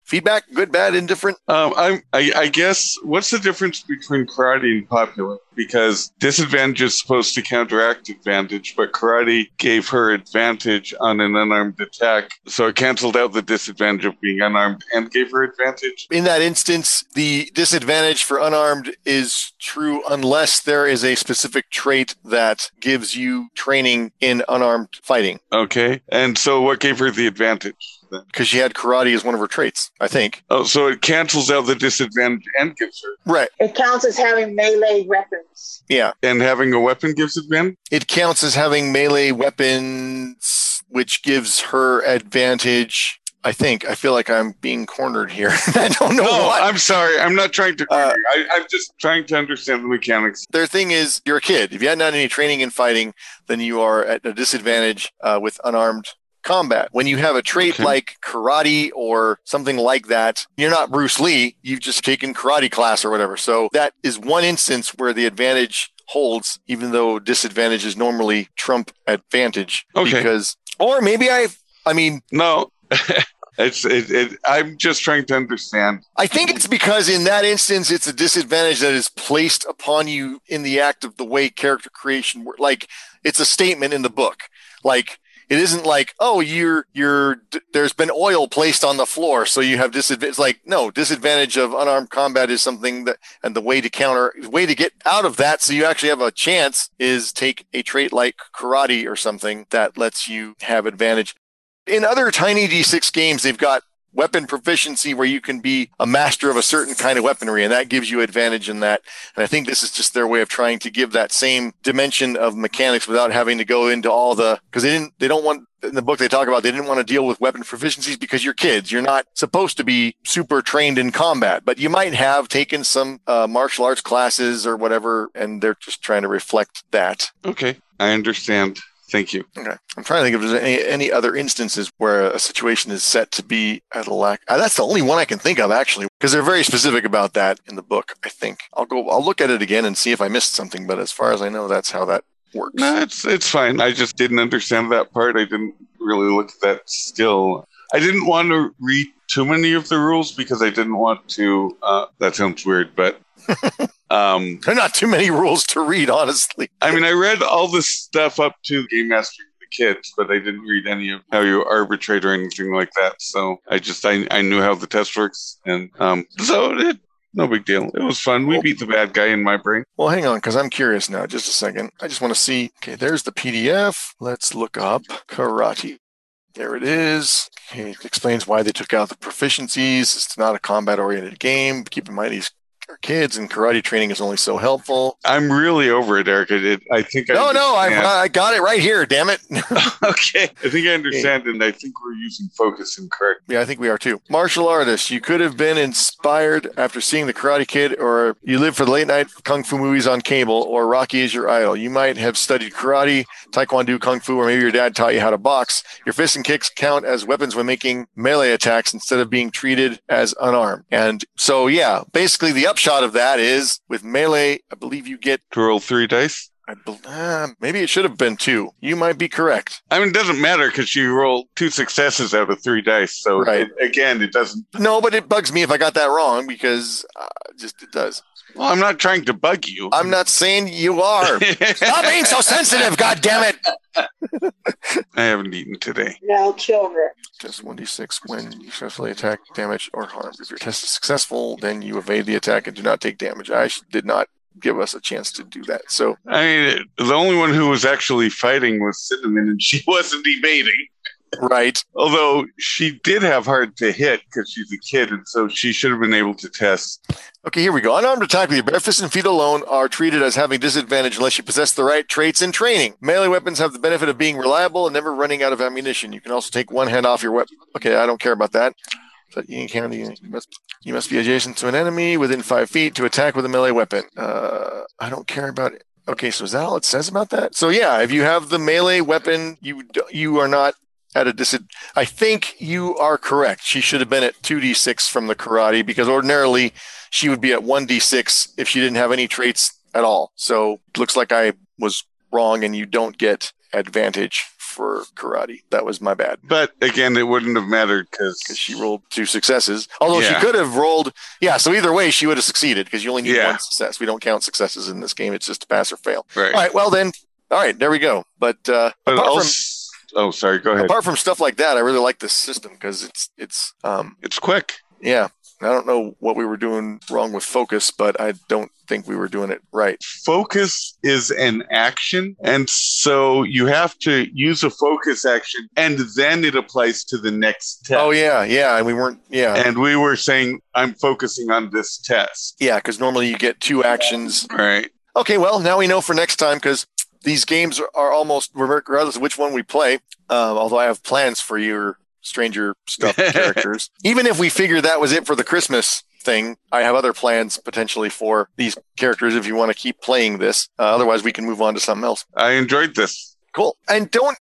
[SPEAKER 2] Feedback, good, bad, indifferent.
[SPEAKER 4] Um, I'm, I, I guess what's the difference between karate and popular? Because disadvantage is supposed to counteract advantage, but karate gave her advantage on an unarmed attack, so it canceled out the disadvantage of being unarmed and gave her advantage.
[SPEAKER 2] In that instance, the disadvantage for unarmed is true unless there is a specific trait that gives you training in unarmed fighting.
[SPEAKER 4] Okay, and so what gave her the advantage? Then?
[SPEAKER 2] Because she had karate as one of her traits, I think.
[SPEAKER 4] Oh, so it cancels out the disadvantage and gives her,
[SPEAKER 2] Right.
[SPEAKER 3] It counts as having melee weapons.
[SPEAKER 2] Yeah.
[SPEAKER 4] and having a weapon gives advantage.
[SPEAKER 2] It counts as having melee weapons, which gives her advantage. I think. I feel like I'm being cornered here. (laughs) I don't know
[SPEAKER 4] No,
[SPEAKER 2] what.
[SPEAKER 4] I'm sorry. I'm not trying to.
[SPEAKER 2] Uh,
[SPEAKER 4] I, I'm just trying to understand the mechanics.
[SPEAKER 2] Their thing is, you're a kid. If you hadn't had any training in fighting, then you are at a disadvantage uh, with unarmed combat. When you have a trait
[SPEAKER 4] Okay.
[SPEAKER 2] like karate or something like that, you're not Bruce Lee. You've just taken karate class or whatever. So that is one instance where the advantage holds, even though disadvantages normally trump advantage.
[SPEAKER 4] Okay.
[SPEAKER 2] Because, or maybe I, I mean,
[SPEAKER 4] No, (laughs) it's. It, it, I'm just trying to understand.
[SPEAKER 2] I think it's because in that instance, it's a disadvantage that is placed upon you in the act of the way character creation works. Like it's a statement in the book. Like it isn't like, oh, you're, you're, there's been oil placed on the floor. So you have disadvantage. It's like, no, disadvantage of unarmed combat is something that, and the way to counter, way to get out of that. So you actually have a chance is take a trait like karate or something that lets you have advantage. In other tiny D6 games, they've got weapon proficiency where you can be a master of a certain kind of weaponry, and that gives you advantage in that. And I think this is just their way of trying to give that same dimension of mechanics without having to go into all the because they didn't they don't want in the book they talk about they didn't want to deal with weapon proficiencies because you're kids you're not supposed to be super trained in combat but you might have taken some uh, martial arts classes or whatever and they're just trying to reflect that
[SPEAKER 4] Okay, I understand. Thank you.
[SPEAKER 2] Okay. I'm trying to think if there's any, any other instances where a situation is set to be at a lack. Uh, that's the only one I can think of actually, because they're very specific about that in the book. I think I'll go. I'll look at it again and see if I missed something. But as far as I know, that's how that works.
[SPEAKER 4] No, it's it's fine. I just didn't understand that part. I didn't really look at that skill. I didn't want to read too many of the rules because I didn't want to. Uh, that sounds weird, but (laughs) um,
[SPEAKER 2] There are not too many rules to read, honestly.
[SPEAKER 4] I mean, I read all this stuff up to Game Master the Kids, but I didn't read any of how you arbitrate or anything like that. So I just I, I knew how the test works, and um, so it no big deal. It was fun. We beat the bad guy in my brain.
[SPEAKER 2] Well, hang on, because I'm curious now. Just a second. I just want to see. Okay, there's the PDF. Let's look up karate. There it is. Okay, it explains why they took out the proficiencies. It's not a combat oriented game. Keep in mind, these kids, and karate training is only so helpful.
[SPEAKER 4] I'm really over it, Eric. I, did, I think I
[SPEAKER 2] No, no, I. I got it right here. Damn it. (laughs) (laughs)
[SPEAKER 4] okay. I think I understand, and I think we're using focus incorrect.
[SPEAKER 2] yeah, I think we are too. Martial artist. You could have been inspired after seeing the Karate Kid, or you live for the late night kung fu movies on cable, or Rocky is your idol. You might have studied karate, taekwondo, kung fu, or maybe your dad taught you how to box. Your fists and kicks count as weapons when making melee attacks instead of being treated as unarmed. And so, yeah, basically the upshot of that is with melee, I believe you get.
[SPEAKER 4] To roll three dice.
[SPEAKER 2] I bel uh, maybe it should have been two. You might be correct.
[SPEAKER 4] I mean, it doesn't matter because you roll two successes out of three dice. So
[SPEAKER 2] Right.
[SPEAKER 4] it- again, it doesn't.
[SPEAKER 2] No, but it bugs me if I got that wrong because uh, just it does.
[SPEAKER 4] Well, I'm not trying to bug you.
[SPEAKER 2] I'm not saying you are. (laughs) Stop being so sensitive, God damn it!
[SPEAKER 4] I haven't eaten today.
[SPEAKER 3] No children.
[SPEAKER 2] Just 1d6 when you successfully attack, damage, or harm. If your test is successful, then you evade the attack and do not take damage. I did not give us a chance to do that. So,
[SPEAKER 4] I mean, the only one who was actually fighting was Cinnamon, and she (laughs) wasn't evading.
[SPEAKER 2] Right.
[SPEAKER 4] Although she did have hard to hit because she's a kid, and so she should have been able to test.
[SPEAKER 2] Okay, here we go. Unarmed attack with your bare fists and feet alone are treated as having disadvantage unless you possess the right traits and training. Melee weapons have the benefit of being reliable and never running out of ammunition. You can also take one hand off your weapon. Okay, I don't care about that. But you can you must you must be adjacent to an enemy within five feet to attack with a melee weapon. Uh, I don't care about it. Okay, so is that all it says about that? So yeah, if you have the melee weapon, you you are not at a disadvantage. I think you are correct. She should have been at two d six from the karate because ordinarily she would be at 1d6 if she didn't have any traits at all. So it looks like I was wrong and you don't get advantage for karate. That was my bad
[SPEAKER 4] But again, it wouldn't have mattered
[SPEAKER 2] because she rolled two successes. Although
[SPEAKER 4] Yeah.
[SPEAKER 2] she could have rolled, yeah. So either way, she would have succeeded because you only need
[SPEAKER 4] Yeah.
[SPEAKER 2] one success. We don't count successes in this game. It's just a pass or fail.
[SPEAKER 4] right.
[SPEAKER 2] All right. Well then, all right. There we go. But uh,
[SPEAKER 4] But
[SPEAKER 2] apart,
[SPEAKER 4] also, oh, sorry. Go ahead.
[SPEAKER 2] apart from stuff like that, I really like this system because it's it's um
[SPEAKER 4] It's quick.
[SPEAKER 2] yeah. I don't know what we were doing wrong with focus, but I don't think we were doing it right.
[SPEAKER 4] Focus is an action, and so you have to use a focus action, and then it applies to the next test.
[SPEAKER 2] Oh yeah, yeah, and we weren't. Yeah,
[SPEAKER 4] And we were saying, I'm focusing on this test.
[SPEAKER 2] yeah, because normally you get two actions.
[SPEAKER 4] Right.
[SPEAKER 2] Okay, well now we know for next time because these games are, almost regardless of which one we play. Um, although I have plans for your Stranger Stuff (laughs) characters. Even if we figure that was it for the Christmas thing, I have other plans potentially for these characters. If you want to keep playing this, uh, otherwise we can move on to something else.
[SPEAKER 4] I enjoyed this.
[SPEAKER 2] Cool. And don't.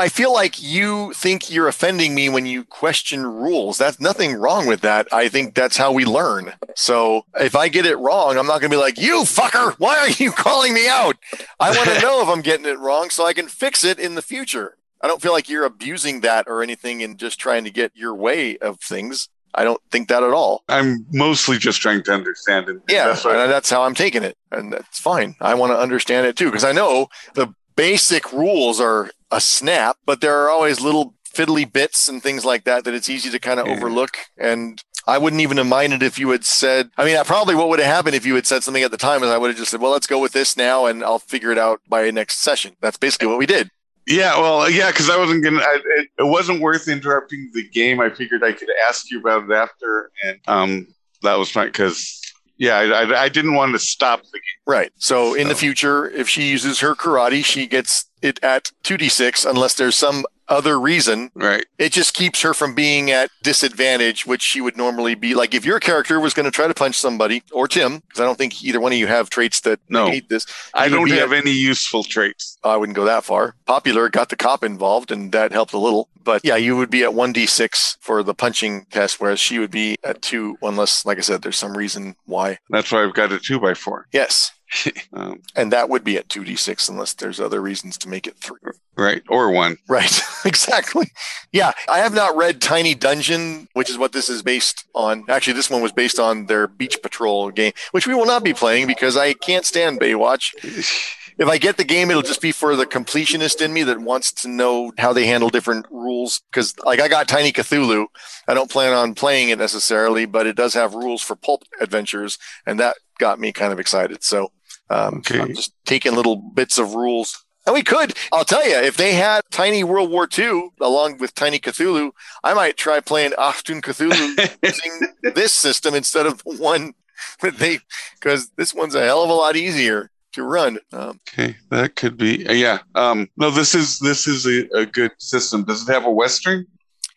[SPEAKER 2] I feel like you think you're offending me when you question rules. That's nothing wrong with that. I think that's how we learn. So if I get it wrong, I'm not going to be like, you fucker, why are you calling me out? I want to (laughs) know if I'm getting it wrong so I can fix it in the future. I don't feel like you're abusing that or anything and just trying to get your way of things. I don't think that at all.
[SPEAKER 4] I'm mostly just trying to understand it.
[SPEAKER 2] Yeah,
[SPEAKER 4] That's
[SPEAKER 2] that's how I'm taking it, and that's fine. I want to understand it too because I know the basic rules are a snap, but there are always little fiddly bits and things like that that it's easy to kind of
[SPEAKER 4] Yeah.
[SPEAKER 2] overlook. And I wouldn't even have minded if you had said. I mean, I probably what would have happened if you had said something at the time is I would have just said, "Well, let's go with this now, and I'll figure it out by next session." That's basically what we did.
[SPEAKER 4] Yeah, well, yeah, because I wasn't gonna. I, it, it wasn't worth interrupting the game. I figured I could ask you about it after, and um, that was fine. Because yeah, I, I, I didn't want to stop the game.
[SPEAKER 2] Right. So in the future, if she uses her karate, she gets it at 2d6 unless there's some other reason.
[SPEAKER 4] Right.
[SPEAKER 2] It just keeps her from being at disadvantage, which she would normally be. Like if your character was going to try to punch somebody, or Tim, because I don't think either one of you have traits that
[SPEAKER 4] No.
[SPEAKER 2] hate this.
[SPEAKER 4] I don't have
[SPEAKER 2] at-
[SPEAKER 4] any useful traits.
[SPEAKER 2] I wouldn't go that far. Popular got the cop involved, and that helped a little. But yeah, you would be at 1d6 for the punching test, whereas she would be at 2, unless, like I said, there's some reason why.
[SPEAKER 4] That's why I've got a two by four.
[SPEAKER 2] Yes. (laughs)
[SPEAKER 4] Um,
[SPEAKER 2] And that would be at 2d6 unless there's other reasons to make it 3.
[SPEAKER 4] right. Or one.
[SPEAKER 2] Right, (laughs) exactly. Yeah, I have not read Tiny Dungeon, which is what this is based on. Actually, this one was based on their Beach Patrol game, which we will not be playing because I can't stand Baywatch. (laughs) If I get the game, it'll just be for the completionist in me that wants to know how they handle different rules. Because, like, I got Tiny Cthulhu. I don't plan on playing it necessarily, but it does have rules for pulp adventures, and that got me kind of excited. So, um,
[SPEAKER 4] Okay.
[SPEAKER 2] I'm just taking little bits of rules. And we could, I'll tell you, if they had Tiny World War II along with Tiny Cthulhu, I might try playing Achtung Cthulhu (laughs) using this system instead of the one that they, because this one's a hell of a lot easier to run. Um,
[SPEAKER 4] Okay, that could be. uh, yeah. Um, no, this is this is a, a good system. Does it have a western?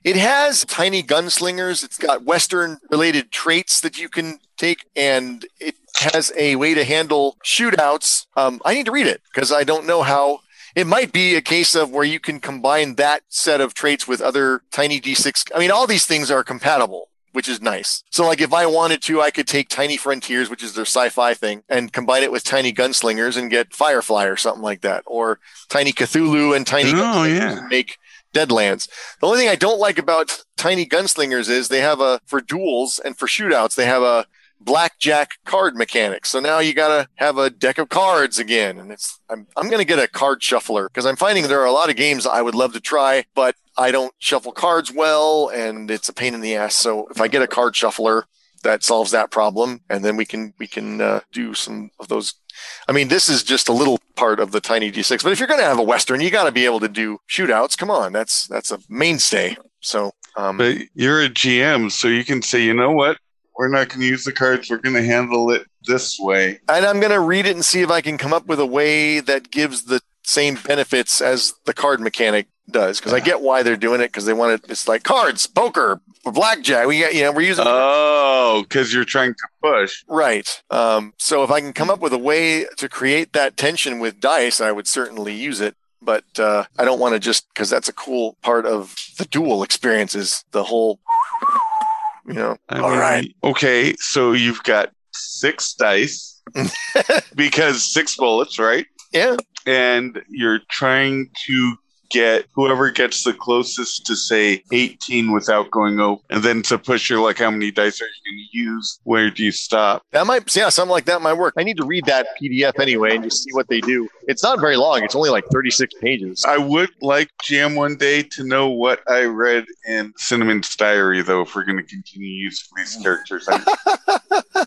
[SPEAKER 2] It has tiny gunslingers. It's got Western related traits that you can take, and it has a way to handle shootouts. Um, I need to read it because I don't know how. It might be a case of where you can combine that set of traits with other tiny D6. I mean, all these things are compatible. Which is nice. So, like, if I wanted to, I could take Tiny Frontiers, which is their sci-fi thing, and combine it with Tiny Gunslingers and get Firefly or something like that, or Tiny Cthulhu and Tiny
[SPEAKER 4] Oh,
[SPEAKER 2] Gunslingers
[SPEAKER 4] yeah.
[SPEAKER 2] and make Deadlands. The only thing I don't like about Tiny Gunslingers is they have a for duels and for shootouts they have a blackjack card mechanic. So now you got to have a deck of cards again, and it's I'm I'm going to get a card shuffler because I'm finding there are a lot of games I would love to try, but I don't shuffle cards well, and it's a pain in the ass. So if I get a card shuffler. That solves that problem, and then we can we can uh, do some of those I mean, this is just a little part of the tiny D6. But if you're going to have a Western, you got to be able to do shootouts. Come on, that's that's a mainstay. So, um,
[SPEAKER 4] But you're a GM, so you can say, you know what? We're not going to use the cards. We're going to handle it this way.
[SPEAKER 2] and I'm going to read it and see if I can come up with a way that gives the same benefits as the card mechanic does. Because I get why they're doing it. Because they want it. It's like cards, poker, blackjack. We got you know we're using
[SPEAKER 4] Oh, because you're trying to push.
[SPEAKER 2] Right. Um, so if I can come up with a way to create that tension with dice, I would certainly use it. But uh, I don't want to just because that's a cool part of the duel experience is the whole, you know.
[SPEAKER 4] I
[SPEAKER 2] All
[SPEAKER 4] mean,
[SPEAKER 2] right.
[SPEAKER 4] Okay, so you've got six dice (laughs) because six bullets, right?
[SPEAKER 2] Yeah.
[SPEAKER 4] And you're trying to get whoever gets the closest to say 18 without going over. And then to push your like how many dice are you going to use? Where do you stop?
[SPEAKER 2] That might, yeah, something like that might work. I need to read that PDF anyway and just see what they do. It's not very long. It's only like 36 pages.
[SPEAKER 4] I would like jam one day to know what I read in Cinnamon's diary, though, if we're going to continue using these characters. (laughs)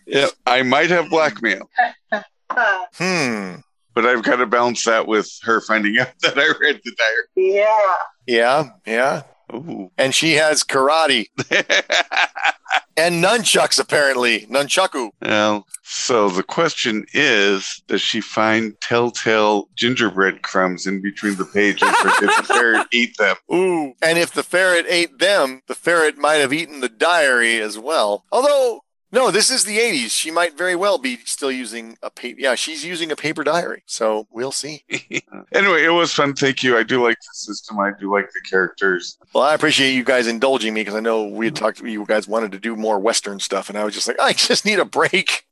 [SPEAKER 4] Yeah, I might have blackmail, (laughs)
[SPEAKER 2] Hmm.
[SPEAKER 4] But I've got to balance that with her finding out (laughs) that I read the diary.
[SPEAKER 3] Yeah.
[SPEAKER 2] Yeah. Yeah.
[SPEAKER 4] Ooh.
[SPEAKER 2] And she has karate (laughs) and nunchucks, apparently. Nunchaku.
[SPEAKER 4] well, so the question is Does she find telltale gingerbread crumbs in between the pages, or did the ferret (laughs) eat them?
[SPEAKER 2] Ooh. And if the ferret ate them, the ferret might have eaten the diary as well. Although, no, this is the 80s. She might very well be still using a paper. Yeah, she's using a paper diary. So we'll see. (laughs)
[SPEAKER 4] anyway, it was fun. Thank you. I do like the system, I do like the characters.
[SPEAKER 2] Well, I appreciate you guys indulging me because I know we had talked, you guys wanted to do more Western stuff. And I was just like, (laughs) I just need a break.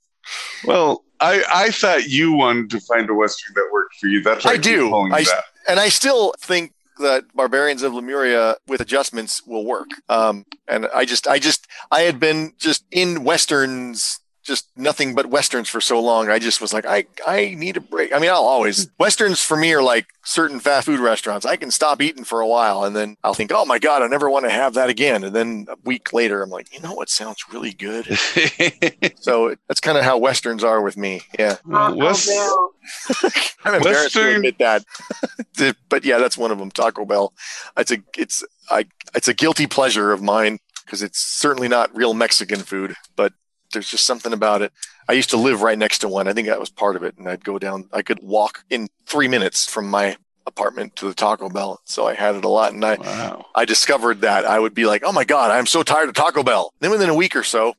[SPEAKER 4] Well, I, I thought you wanted to find a western that worked for you. That's why
[SPEAKER 2] I do. I-
[SPEAKER 4] that.
[SPEAKER 2] And I still think that Barbarians of Lemuria with adjustments will work. Um, and I just, I just, I had been just in Westerns just nothing but westerns for so long. I just was like, I I need a break. I mean, I'll always westerns for me are like certain fast food restaurants. I can stop eating for a while, and then I'll think, oh my god, I never want to have that again. And then a week later, I'm like, you know what sounds really good. (laughs) so that's kind of how westerns are with me. Yeah,
[SPEAKER 4] Uh, West- (laughs)
[SPEAKER 2] I'm embarrassed to admit that, but yeah, that's one of them. Taco Bell. It's a it's I it's a guilty pleasure of mine because it's certainly not real Mexican food, but there's just something about it. I used to live right next to one. I think that was part of it, and I'd go down. I could walk in three minutes from my apartment to the Taco Bell, so I had it a lot, and I
[SPEAKER 4] wow.
[SPEAKER 2] I discovered that I would be like, oh my god, I'm so tired of Taco Bell. Then within a week or so.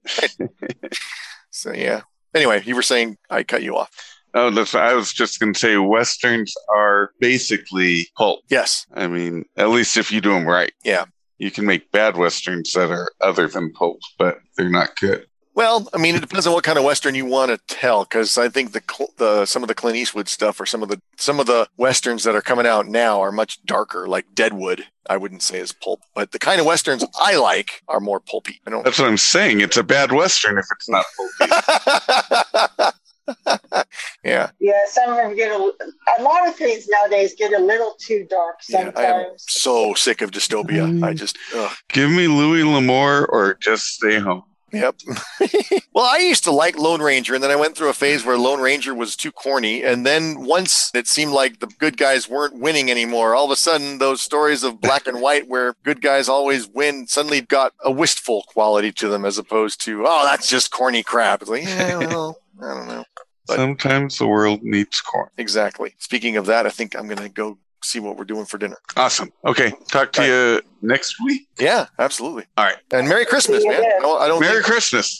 [SPEAKER 2] (laughs) so yeah. Anyway, you were saying I cut you off.
[SPEAKER 4] Oh, that's. I was just gonna say westerns are basically pulp.
[SPEAKER 2] Yes.
[SPEAKER 4] I mean, at least if you do them right.
[SPEAKER 2] Yeah.
[SPEAKER 4] You can make bad westerns that are other than pulp, but they're not good.
[SPEAKER 2] Well, I mean, it depends on what kind of western you want to tell. Because I think the the some of the Clint Eastwood stuff or some of the some of the westerns that are coming out now are much darker, like Deadwood. I wouldn't say is pulp, but the kind of westerns I like are more pulpy. I don't.
[SPEAKER 4] That's what I'm saying. It's a bad western if it's not pulpy. (laughs)
[SPEAKER 2] yeah,
[SPEAKER 3] Yeah, some of them get a, a lot of things nowadays get a little too dark
[SPEAKER 2] yeah. I am so sick of dystopia. I just. Ugh.
[SPEAKER 4] Give me Louis L'Amour or just stay home.
[SPEAKER 2] Yep. (laughs) well, I used to like Lone Ranger, and then I went through a phase where Lone Ranger was too corny. And then once it seemed like the good guys weren't winning anymore, all of a sudden those stories of black and white where good guys always win suddenly got a wistful quality to them as opposed to, oh, that's just corny crap. It's like, yeah, (laughs) well, I don't know. But-
[SPEAKER 4] Sometimes the world needs corn.
[SPEAKER 2] Exactly. Speaking of that, I think I'm going to go see what we're doing for dinner.
[SPEAKER 4] Awesome. Okay. Talk to
[SPEAKER 2] All
[SPEAKER 4] you next week.
[SPEAKER 2] Yeah, absolutely.
[SPEAKER 4] All right.
[SPEAKER 2] And Merry Christmas, man. I don't, I don't
[SPEAKER 4] Merry
[SPEAKER 2] think-
[SPEAKER 4] Christmas.